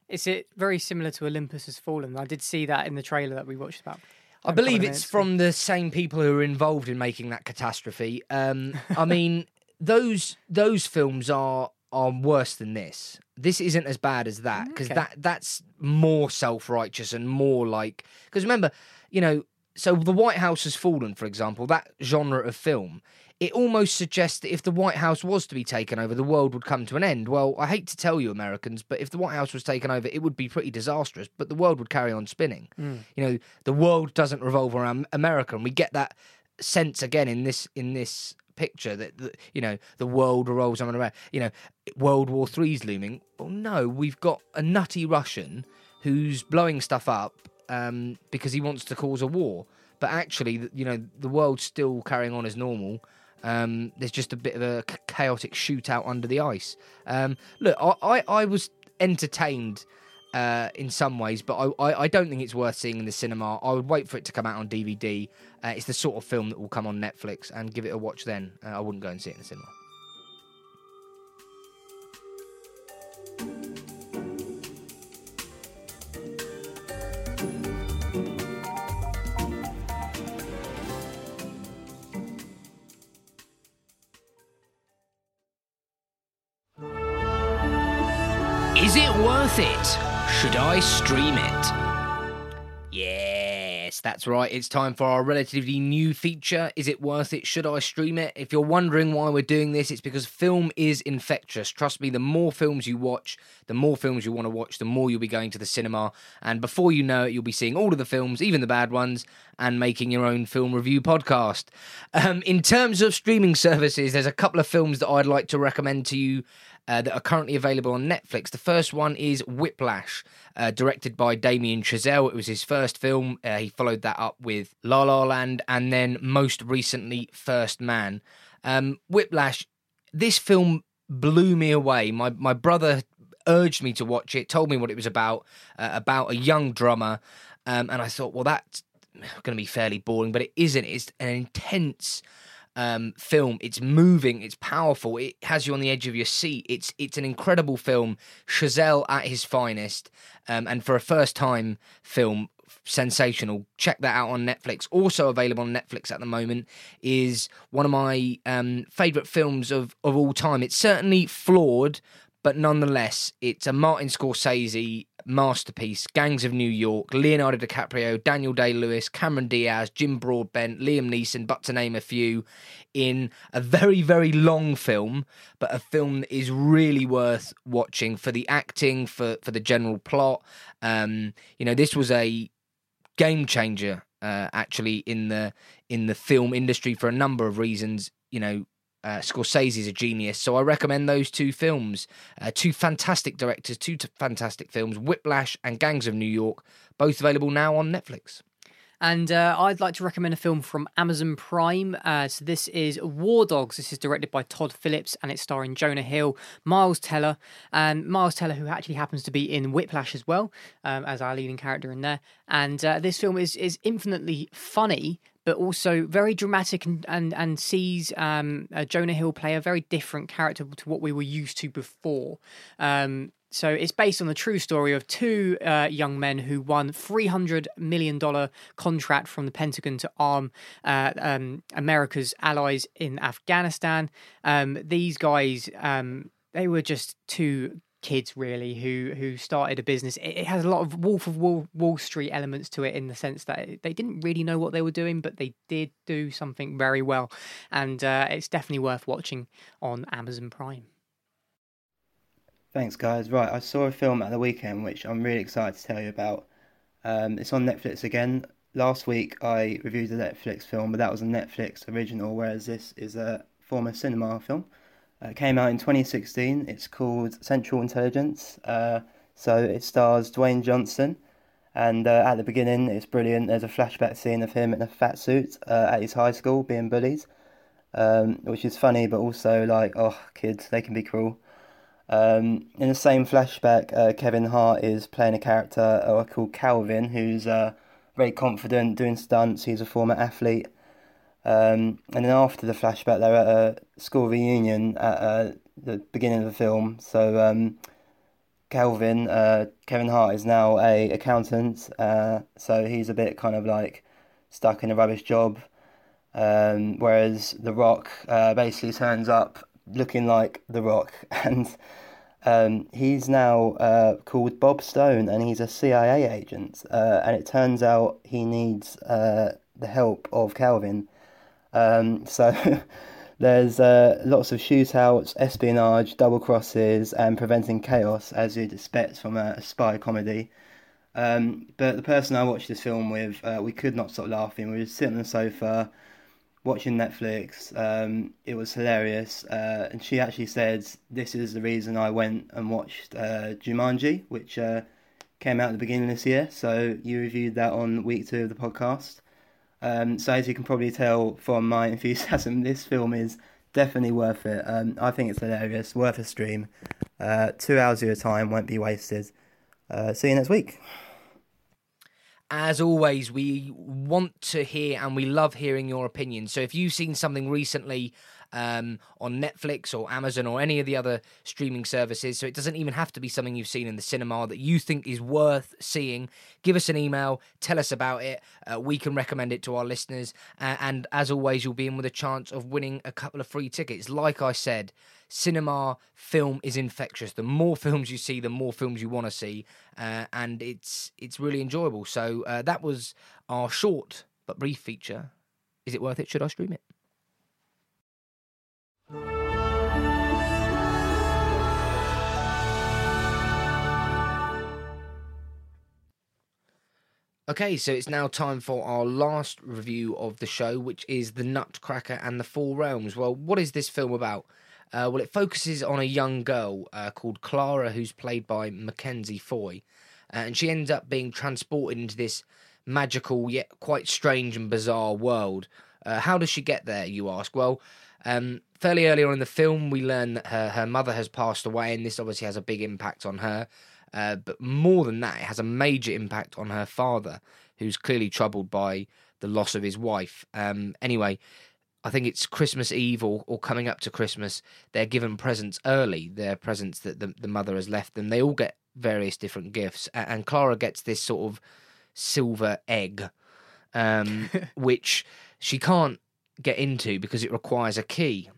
Is it very similar to Olympus Has Fallen? I did see that in the trailer that we watched about.
I believe it's from the same people who are involved in making that catastrophe. Um, I mean, those those films are are worse than this. This isn't as bad as that because okay. that that's more self righteous and more like because remember, you know, so the White House has fallen, for example, that genre of film. It almost suggests that if the White House was to be taken over, the world would come to an end. Well, I hate to tell you, Americans, but if the White House was taken over, it would be pretty disastrous. But the world would carry on spinning. Mm. You know, the world doesn't revolve around America, and we get that sense again in this in this picture that, that you know the world revolves around you know World War Three's looming. Well, no, we've got a nutty Russian who's blowing stuff up um, because he wants to cause a war. But actually, you know, the world's still carrying on as normal. Um, there's just a bit of a chaotic shootout under the ice. Um, look, I, I, I was entertained uh, in some ways, but I, I, I, don't think it's worth seeing in the cinema. I would wait for it to come out on DVD. Uh, it's the sort of film that will come on Netflix and give it a watch then. Uh, I wouldn't go and see it in the cinema. Is it worth it? Should I stream it? Yes, that's right. It's time for our relatively new feature. Is it worth it? Should I stream it? If you're wondering why we're doing this, it's because film is infectious. Trust me, the more films you watch, the more films you want to watch, the more you'll be going to the cinema. And before you know it, you'll be seeing all of the films, even the bad ones, and making your own film review podcast. Um, in terms of streaming services, there's a couple of films that I'd like to recommend to you uh, that are currently available on Netflix. The first one is Whiplash, uh, directed by Damien Chazelle. It was his first film. Uh, he followed that up with La La Land and then most recently First Man. Um, Whiplash, this film blew me away. My my brother urged me to watch it, told me what it was about, uh, about a young drummer, um, and I thought, well, that's going to be fairly boring, but it isn't. It's an intense um, film. It's moving. It's powerful. It has you on the edge of your seat. It's it's an incredible film. Chazelle at his finest, um, and for a first time film, sensational. Check that out on Netflix. Also available on Netflix at the moment is one of my um, favorite films of of all time. It's certainly flawed, but nonetheless, it's a Martin Scorsese masterpiece. Gangs of New York, Leonardo DiCaprio, Daniel Day Lewis, Cameron Diaz, Jim Broadbent, Liam Neeson, but to name a few, in a very, very long film, but a film that is really worth watching for the acting, for, for the general plot. Um, you know, this was a game changer uh, actually in the in the film industry for a number of reasons. You know, uh, Scorsese is a genius, so I recommend those two films. Uh, two fantastic directors, two t- fantastic films Whiplash and Gangs of New York, both available now on Netflix.
And uh, I'd like to recommend a film from Amazon Prime. Uh, so this is War Dogs. This is directed by Todd Phillips and it's starring Jonah Hill, Miles Teller, and Miles Teller, who actually happens to be in Whiplash as well um, as our leading character in there. And uh, this film is is infinitely funny, but also very dramatic and and, and sees um, uh, Jonah Hill play a very different character to what we were used to before. Um, so it's based on the true story of two uh, young men who won $300 million contract from the Pentagon to arm uh, um, America's allies in Afghanistan. Um, these guys, um, they were just two kids really who who started a business it, has a lot of wolf of wall, wall street elements to it in the sense that they didn't really know what they were doing but they did do something very well and uh, it's definitely worth watching on amazon prime
Thanks, guys. Right, I saw a film at the weekend which I'm really excited to tell you about. Um, it's on Netflix again. Last week I reviewed a Netflix film, but that was a Netflix original, whereas this is a former cinema film. Uh, it came out in 2016. It's called Central Intelligence. Uh, so it stars Dwayne Johnson, and uh, at the beginning it's brilliant. There's a flashback scene of him in a fat suit uh, at his high school being bullied, um, which is funny, but also like, oh, kids, they can be cruel. Um, in the same flashback, uh, Kevin Hart is playing a character uh, called Calvin, who's uh, very confident, doing stunts. He's a former athlete. Um, and then after the flashback, they're at a school reunion at uh, the beginning of the film. So um, Calvin, uh, Kevin Hart, is now a accountant. Uh, so he's a bit kind of like stuck in a rubbish job. Um, whereas The Rock basically turns up looking like The Rock, and um, he's now uh, called Bob Stone, and he's a CIA agent. Uh, and it turns out he needs uh, the help of Calvin. Um, so there's uh, lots of shootouts, espionage, double crosses, and preventing chaos, as you'd expect from a, a spy comedy. Um, but the person I watched this film with, uh, we could not stop laughing. We were sitting on the sofa watching Netflix. Um, it was hilarious, uh, and she actually said this is the reason I went and watched uh, Jumanji, which uh, came out at the beginning of this year. So you reviewed that on week two of the podcast. Um, so as you can probably tell from my enthusiasm, this film is definitely worth it. Um, I think it's hilarious, worth a stream. Uh, two hours of your time won't be wasted. Uh, see you next week.
As always, we want to hear and we love hearing your opinions. So if you've seen something recently um, on Netflix or Amazon or any of the other streaming services, so it doesn't even have to be something you've seen in the cinema that you think is worth seeing, give us an email, tell us about it. Uh, we can recommend it to our listeners. Uh, and as always, you'll be in with a chance of winning a couple of free tickets. Like I said, cinema film is infectious. The more films you see, the more films you want to see, uh, and it's it's really enjoyable. So uh, that was our short but brief feature. Is it worth it? Should I stream it? Okay, so it's now time for our last review of the show, which is The Nutcracker and the Four Realms. Well, what is this film about? Uh, well, it focuses on a young girl uh, called Clara, who's played by Mackenzie Foy, uh, and she ends up being transported into this magical yet quite strange and bizarre world. Uh, how does she get there, you ask? Well, um, fairly early on in the film, we learn that her, her mother has passed away, and this obviously has a big impact on her. Uh, but more than that, it has a major impact on her father, who's clearly troubled by the loss of his wife. Um, anyway, I think it's Christmas Eve or, or coming up to Christmas. They're given presents early. They're presents that the, the mother has left them. They all get various different gifts, and, and Clara gets this sort of silver egg, um, which she can't get into because it requires a key.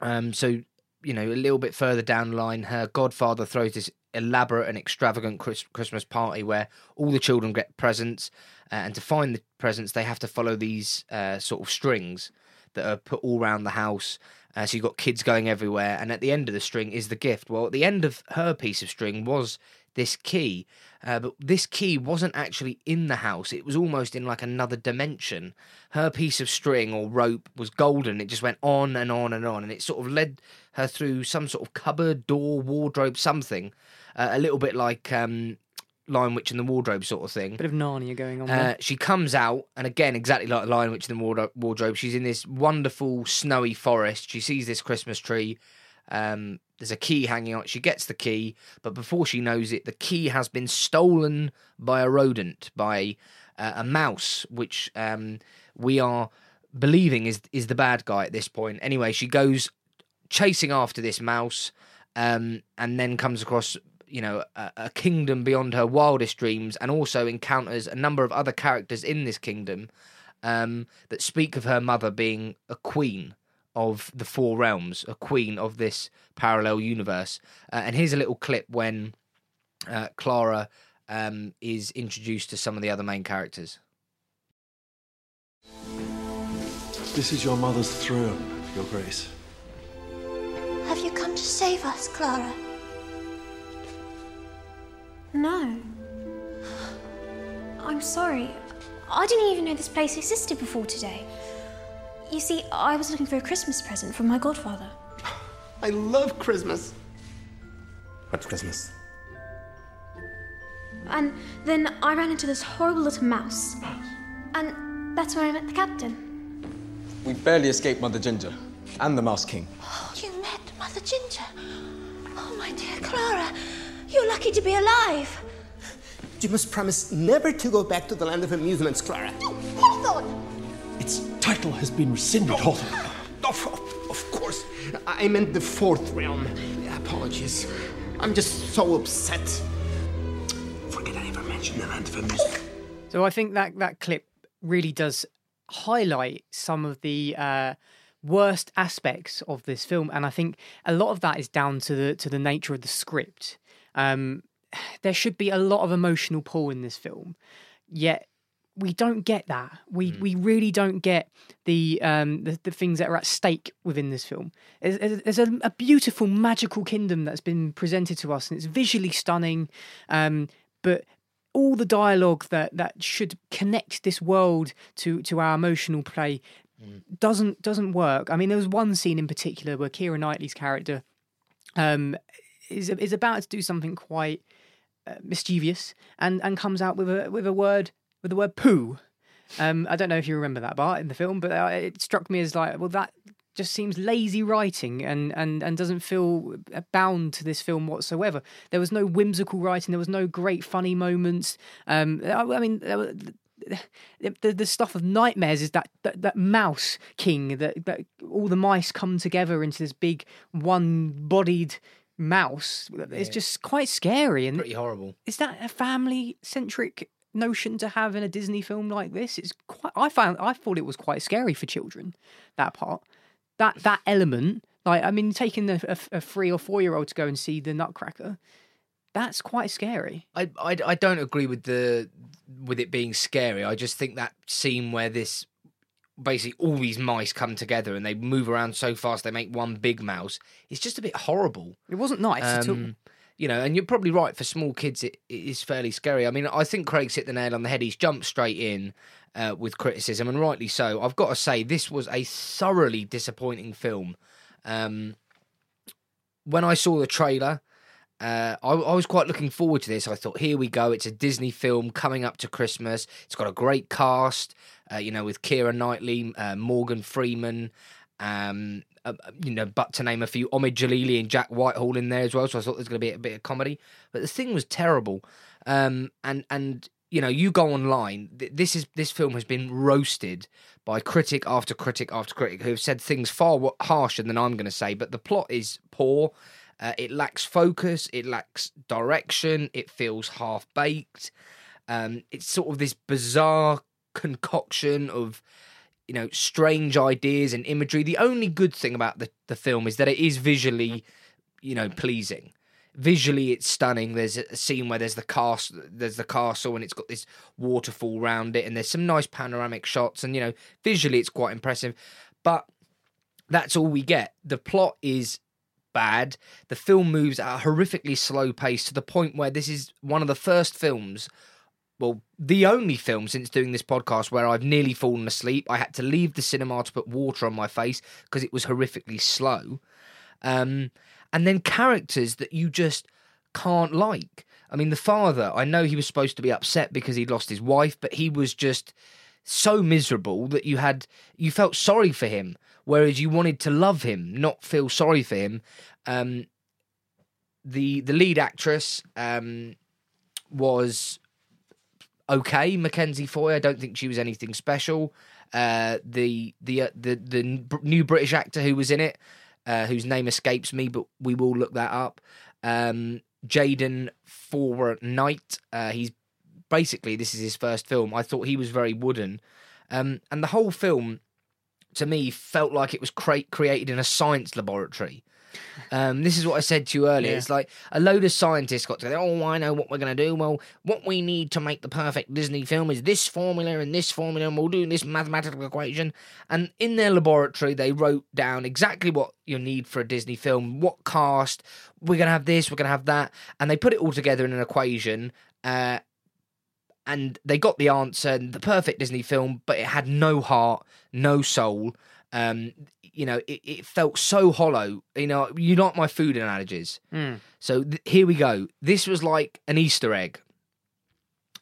Um, so you know, a little bit further down the line, her godfather throws this elaborate and extravagant Chris- Christmas party where all the children get presents, uh, and to find the presents, they have to follow these uh, sort of strings that are put all around the house. Uh, so you've got kids going everywhere, and at the end of the string is the gift. Well, at the end of her piece of string was this key, uh, but this key wasn't actually in the house. It was almost in like another dimension. Her piece of string or rope was golden. It just went on and on and on, and it sort of led her through some sort of cupboard, door, wardrobe, something. Uh, a little bit like um, Lion Witch in the Wardrobe sort of thing.
Bit of Narnia going on
Uh,
there.
she comes out, and again, exactly like the Lion Witch in the Wardrobe, wardrobe, she's in this wonderful snowy forest. She sees this Christmas tree. Um, there's a key hanging on. She gets the key, but before she knows it, the key has been stolen by a rodent, by uh, a mouse, which um, we are believing is is the bad guy at this point. Anyway, she goes chasing after this mouse, um, and then comes across you know a, a kingdom beyond her wildest dreams, and also encounters a number of other characters in this kingdom um, that speak of her mother being a queen of the four realms, a queen of this parallel universe. Uh, and here's a little clip when uh, Clara um, is introduced to some of the other main characters.
This is your mother's throne, Your Grace.
Have you come to save us, Clara?
No. I'm sorry. I didn't even know this place existed before today. You see, I was looking for a Christmas present from my godfather.
I love Christmas. What's Christmas?
And then I ran into this horrible little mouse. And that's where I met the captain.
We barely escaped Mother Ginger and the Mouse King.
Oh, you met Mother Ginger. Oh, my dear Clara, you're lucky to be alive.
You must promise never to go back to the land of amusements, Clara.
No, Hawthorne!
Its title has been rescinded, Hawthorne.
Of, of course. I meant the fourth realm. Apologies. I'm just so upset. Forget I ever mentioned the land of amusements.
So I think that that clip really does highlight some of the uh, worst aspects of this film, and I think a lot of that is down to the to the nature of the script. Um, there should be a lot of emotional pull in this film, yet we don't get that. We we really don't get the um the, the things that are at stake within this film. There's, there's a, a beautiful magical kingdom that's been presented to us, and it's visually stunning. Um, but all the dialogue that that should connect this world to to our emotional play doesn't doesn't work. I mean, there was one scene in particular where Keira Knightley's character um, is is about to do something quite uh, mischievous and and comes out with a with a word with the word poo. Um, I don't know if you remember that part in the film, but uh, it struck me as like, well, that just seems lazy writing and, and, and doesn't feel bound to this film whatsoever. There was no whimsical writing. There was no great funny moments. Um, I, I mean, the, the, the stuff of nightmares is that, that, that mouse king that, that all the mice come together into this big one-bodied mouse. It's just quite scary and
Pretty horrible.
is that a family centric notion to have in a Disney film like this? It's quite. I found. I thought it was quite scary for children. That part, that that element. Like, I mean, taking a, a, a three or four year old to go and see the Nutcracker, that's quite scary.
I, I I don't agree with the with it being scary. I just think that scene where this basically all these mice come together and they move around so fast they make one big mouse. It's just a bit horrible.
It wasn't nice at all.
Um, You know, and you're probably right. For small kids, it, it is fairly scary. I mean, I think Craig's hit the nail on the head. He's jumped straight in uh, with criticism, and rightly so. I've got to say, this was a thoroughly disappointing film. Um, when I saw the trailer, uh, I, I was quite looking forward to this. I thought, here we go. It's a Disney film coming up to Christmas. It's got a great cast, uh, you know, with Keira Knightley, uh, Morgan Freeman, um, uh, you know, but to name a few, Omid Djalili and Jack Whitehall in there as well. So I thought there's going to be a bit of comedy. But the thing was terrible. Um, and and you know, you go online. This is this film has been roasted by critic after critic after critic who have said things far harsher than I'm going to say. But the plot is poor. Uh, it lacks focus. It lacks direction. It feels half baked. Um, it's sort of this bizarre concoction of you know strange ideas and imagery. The only good thing about the, the film is that it is visually you know pleasing. Visually, it's stunning. There's a scene where there's the castle, there's the castle, and it's got this waterfall round it, and there's some nice panoramic shots, and you know visually it's quite impressive. But that's all we get. The plot is bad. The film moves at a horrifically slow pace to the point where this is one of the first films, well, the only film since doing this podcast where I've nearly fallen asleep. I had to leave the cinema to put water on my face because it was horrifically slow. Um, and then characters that you just can't like. I mean, the father, I know he was supposed to be upset because he'd lost his wife, but he was just so miserable that you had you felt sorry for him, whereas you wanted to love him, not feel sorry for him. Um, the the lead actress um, was okay, Mackenzie Foy. I don't think she was anything special. Uh, the the uh, the the new British actor who was in it, uh, whose name escapes me, but we will look that up. Um, Jayden Fowora-Knight. Uh, he's basically this is his first film. I thought he was very wooden, um, and the whole film to me felt like it was cre- created in a science laboratory. Um, this is what I said to you earlier.
Yeah.
It's like a load of scientists got together. Oh, I know what we're going to do. Well, what we need to make the perfect Disney film is this formula and this formula, and we'll do this mathematical equation. And in their laboratory, they wrote down exactly what you need for a Disney film, what cast, we're going to have this, we're going to have that. And they put it all together in an equation. Uh, and they got the answer, and the perfect Disney film, but it had no heart, no soul. Um, you know, it, it felt so hollow. You know, you like my food analogies.
Mm.
So th- here we go. This was like an Easter egg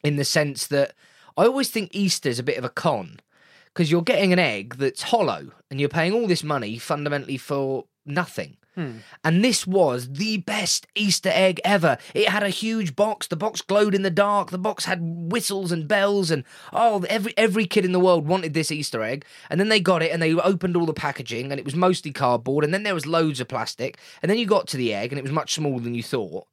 in the sense that I always think Easter's a bit of a con because you're getting an egg that's hollow and you're paying all this money fundamentally for nothing.
Hmm.
And this was the best Easter egg ever. It had a huge box. The box glowed in the dark. The box had whistles and bells, and oh, every every kid in the world wanted this Easter egg. And then they got it, and they opened all the packaging, and it was mostly cardboard. And then there was loads of plastic. And then you got to the egg, and it was much smaller than you thought.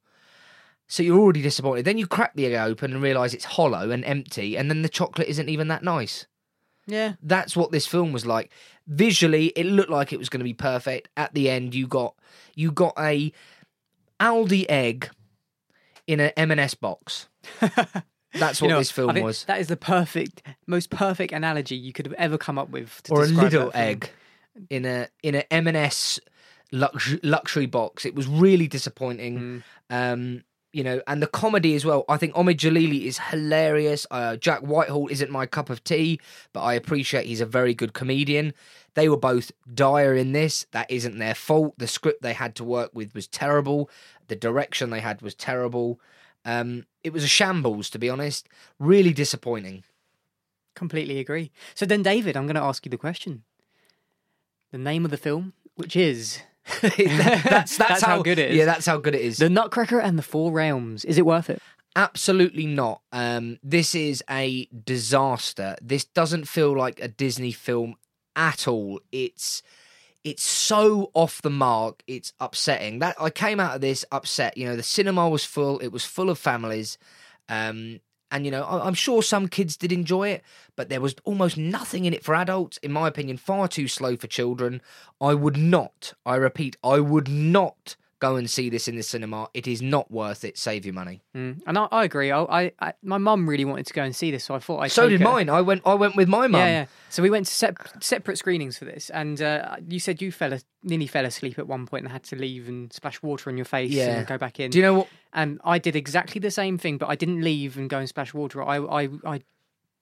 So you're already disappointed. Then you crack the egg open and realise it's hollow and empty, and then the chocolate isn't even that nice.
Yeah.
That's what this film was like. Visually, it looked like it was going to be perfect. At the end, you got you got a Aldi egg in an M&S box. That's what
You know,
this film
I think
was.
That is the perfect, most perfect analogy you could have ever come up with. To
Or a little egg in a in an M&S lux- luxury box. It was really disappointing. Um, you know, and the comedy as well. I think Omid Djalili is hilarious. Uh, Jack Whitehall isn't my cup of tea, but I appreciate he's a very good comedian. They were both dire in this. That isn't their fault. The script they had to work with was terrible. The direction they had was terrible. Um, it was a shambles, to be honest. Really disappointing.
Completely agree. So then, David, I'm going to ask you the question. The name of the film, which is.
that's, that's,
how, good it is.
Yeah, that's how good it is.
The Nutcracker and the Four Realms. Is it worth it?
Absolutely not. Um, this is a disaster. This doesn't feel like a Disney film at all. It's it's so off the mark. It's upsetting. That I came out of this upset. You know, the cinema was full. It was full of families. Um, and you know, I- I'm sure some kids did enjoy it, but there was almost nothing in it for adults. In my opinion, far too slow for children. I would not. I repeat, I would not go and see this in the cinema. It is not worth it. Save your money.
Mm. And I, I agree. I, I, I my mum really wanted to go and see this, so I thought I.
So did mine. I went. I went with my mum.
Yeah, yeah. So we went to sep- separate screenings for this, and uh, you said you fell a- nearly fell asleep at one point and had to leave and splash water on your face
Yeah.
and go back in.
Do you know what?
And I did exactly the same thing, but I didn't leave and go and splash water. I, I, I.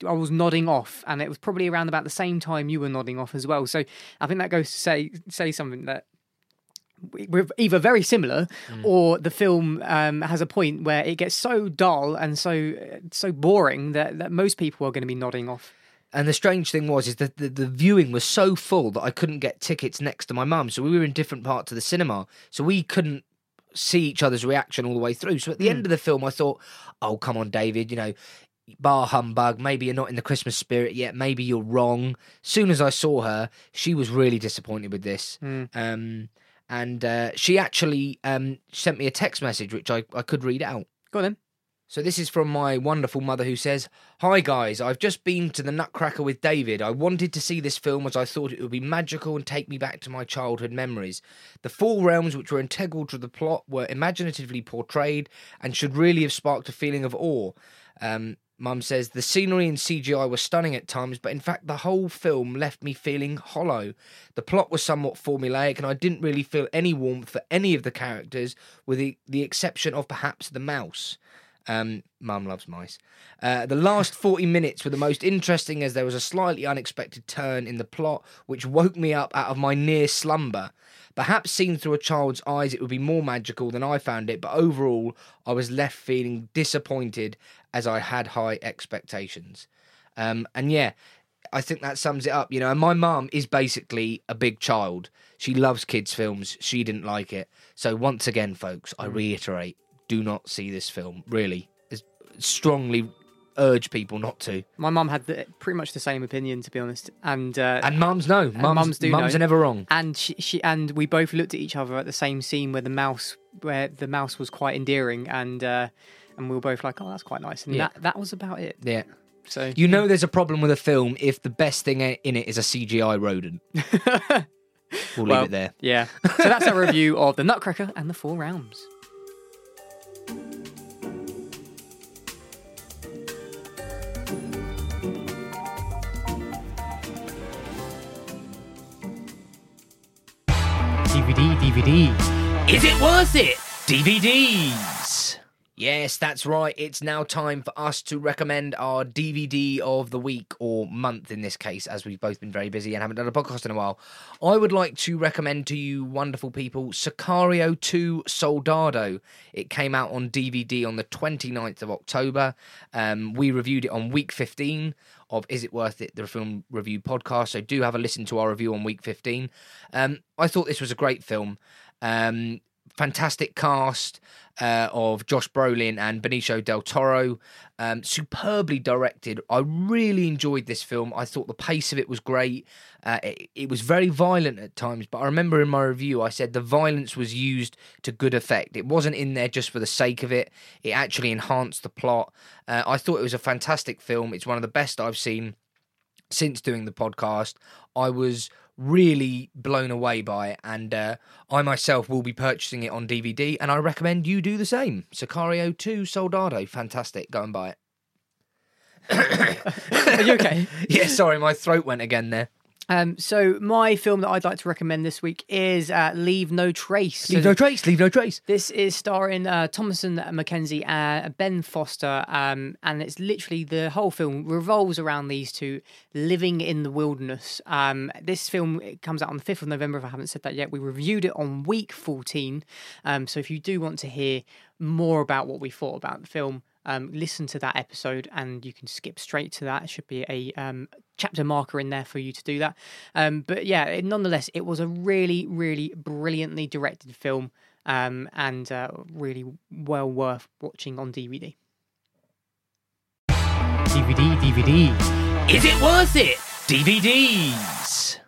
I was nodding off, and it was probably around about the same time you were nodding off as well. So I think that goes to say say something that we- we're either very similar or the film um, has a point where it gets so dull and so so boring that, that most people are going to be nodding off.
And the strange thing was, is that the, the viewing was so full that I couldn't get tickets next to my mum. So we were in different parts of the cinema, so we couldn't see each other's reaction all the way through. So at the end of the film, I thought, "Oh, come on, David, you know." Bar humbug. Maybe you're not in the Christmas spirit yet. Maybe you're wrong. Soon as I saw her, she was really disappointed with this.
Mm.
Um, and uh, she actually um, sent me a text message, which I, I could read out.
Go on then.
So this is from my wonderful mother who says, Hi guys, I've just been to the Nutcracker with David. I wanted to see this film as I thought it would be magical and take me back to my childhood memories. The four realms which were integral to the plot were imaginatively portrayed and should really have sparked a feeling of awe. Um, Mum says the scenery and CGI were stunning at times, but in fact, the whole film left me feeling hollow. The plot was somewhat formulaic, and I didn't really feel any warmth for any of the characters, with the, the exception of perhaps the mouse. Um, Mum loves mice. Uh, the last 40 minutes were the most interesting as there was a slightly unexpected turn in the plot which woke me up out of my near slumber. Perhaps seen through a child's eyes, it would be more magical than I found it, but overall, I was left feeling disappointed as I had high expectations. Um, and yeah, I think that sums it up. You know, and my mum is basically a big child. She loves kids' films. She didn't like it. So once again, folks, I reiterate: do not see this film. Really, strongly urge people not to.
My mum had the, pretty much the same opinion, to be honest, and uh,
And mums know. Mums,
mums do
mums
know.
are never wrong.
And she, she and we both looked at each other at the same scene where the mouse where the mouse was quite endearing, and uh, and we were both like, oh, that's quite nice, and
Yeah.
that that was about it.
Yeah.
So
You know, there's a problem with a film if the best thing in it is a CGI rodent. we'll leave
Well,
it there.
Yeah. So that's our review of the Nutcracker and the Four Realms. DVD, DVD.
Is it worth it? DVDs. Yes, that's right. It's now time for us to recommend our DVD of the week or month in this case, as we've both been very busy and haven't done a podcast in a while. I would like to recommend to you, wonderful people, Sicario 2 Soldado. It came out on DVD on the 29th of October. Um, we reviewed it on week 15 of Is It Worth It, the film review podcast. So do have a listen to our review on week 15. Um, I thought this was a great film. Um, fantastic cast uh, of Josh Brolin and Benicio del Toro. Um, superbly directed. I really enjoyed this film. I thought the pace of it was great. Uh, it, it was very violent at times, but I remember in my review I said the violence was used to good effect. It wasn't in there just for the sake of it. It actually enhanced the plot. Uh, I thought it was a fantastic film. It's one of the best I've seen since doing the podcast. I was really blown away by it, and uh, I myself will be purchasing it on DVD, and I recommend you do the same. Sicario 2 Soldado, fantastic. Go and buy it.
Are you okay?
yeah, sorry, my throat went again there.
Um, so my film that I'd like to recommend this week is uh, Leave No Trace.
Leave
So
no trace, leave no trace.
This is starring uh, Thomasin McKenzie and Ben Foster, um, and it's literally the whole film revolves around these two living in the wilderness. Um, this film it comes out on the 5th of November, if I haven't said that yet. We reviewed it on week 14. Um, so if you do want to hear more about what we thought about the film, um, listen to that episode and you can skip straight to that. It should be a um, chapter marker in there for you to do that. Um, but yeah, it, nonetheless, it was a really, really brilliantly directed film um, and uh, really well worth watching on DVD.
DVD, DVD. Is it worth it? DVDs.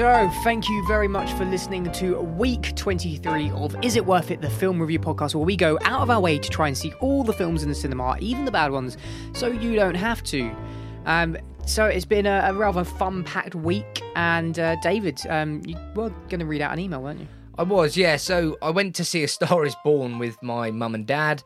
So, thank you very much for listening to week 23 of Is It Worth It, the film review podcast, where we go out of our way to try and see all the films in the cinema, even the bad ones, so you don't have to. Um, so, it's been a, a rather fun packed week, and uh, David, um, you were going to read out an email, weren't you?
I was, yeah. So I went to see A Star Is Born with my mum and dad.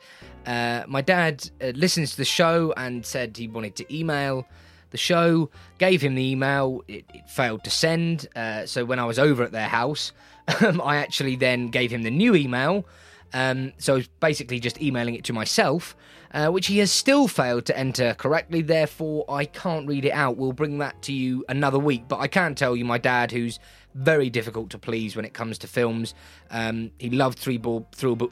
Uh, my dad uh, listens to the show and said he wanted to email the show. Gave him the email. It, it failed to send. Uh, so when I was over at their house, um, I actually then gave him the new email. Um, so basically just emailing it to myself, uh, which he has still failed to enter correctly. Therefore, I can't read it out. We'll bring that to you another week. But I can tell you, my dad, who's very difficult to please when it comes to films, um, he loved three ball through.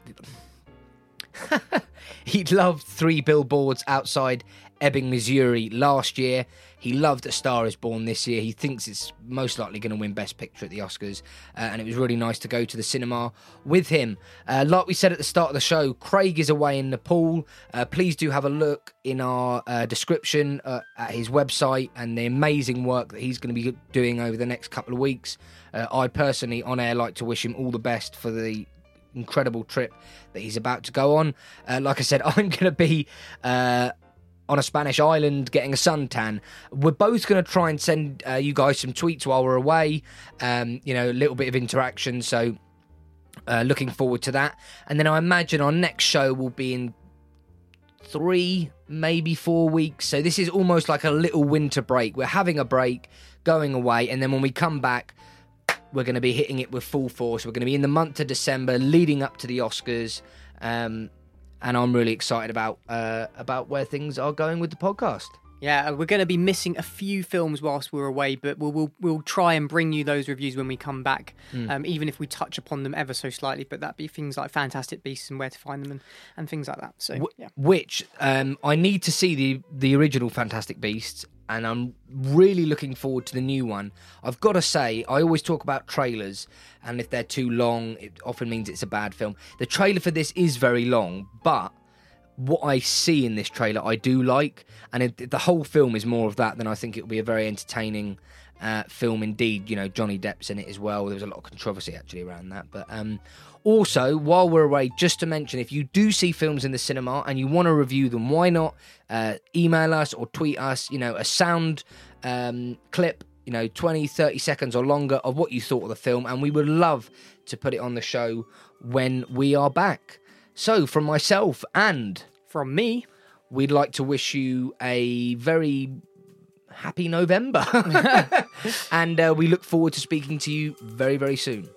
he loved three billboards outside Ebbing, Missouri last year. He loved A Star Is Born this year. He thinks it's most likely going to win Best Picture at the Oscars, uh, and it was really nice to go to the cinema with him. Uh, like we said at the start of the show, Craig is away in Nepal. Uh, please do have a look in our uh, description uh, at his website and the amazing work that he's going to be doing over the next couple of weeks. Uh, I personally, on air, like to wish him all the best for the incredible trip that he's about to go on. Uh, like I said, I'm going to be on a Spanish island getting a suntan. We're both going to try and send uh, you guys some tweets while we're away. Um, you know, a little bit of interaction. So, uh, looking forward to that. And then I imagine our next show will be in three, maybe four weeks. So this is almost like a little winter break. We're having a break, going away, and then when we come back, we're going to be hitting it with full force. We're going to be in the month of December, leading up to the Oscars, um, and I'm really excited about uh, about where things are going with the podcast.
Yeah, uh, we're going to be missing a few films whilst we're away, but we'll we'll, we'll try and bring you those reviews when we come back,
Mm.
um, even if we touch upon them ever so slightly. But that'd be things like Fantastic Beasts and where to find them and, and things like that. So yeah,
Which um, I need to see the the original Fantastic Beasts, and I'm really looking forward to the new one. I've got to say, I always talk about trailers, and if they're too long, it often means it's a bad film. The trailer for this is very long, but what I see in this trailer, I do like, and the whole film is more of that. Then I think it will be a very entertaining uh, film indeed. You know, Johnny Depp's in it as well. There was a lot of controversy actually around that, but um, also while we're away, just to mention, if you do see films in the cinema and you want to review them, why not uh, email us or tweet us? You know, a sound um, clip. You know, 20, 30 seconds or longer of what you thought of the film, and we would love to put it on the show when we are back. So, from myself and
from me,
we'd like to wish you a very happy November. and uh, we look forward to speaking to you very, very soon.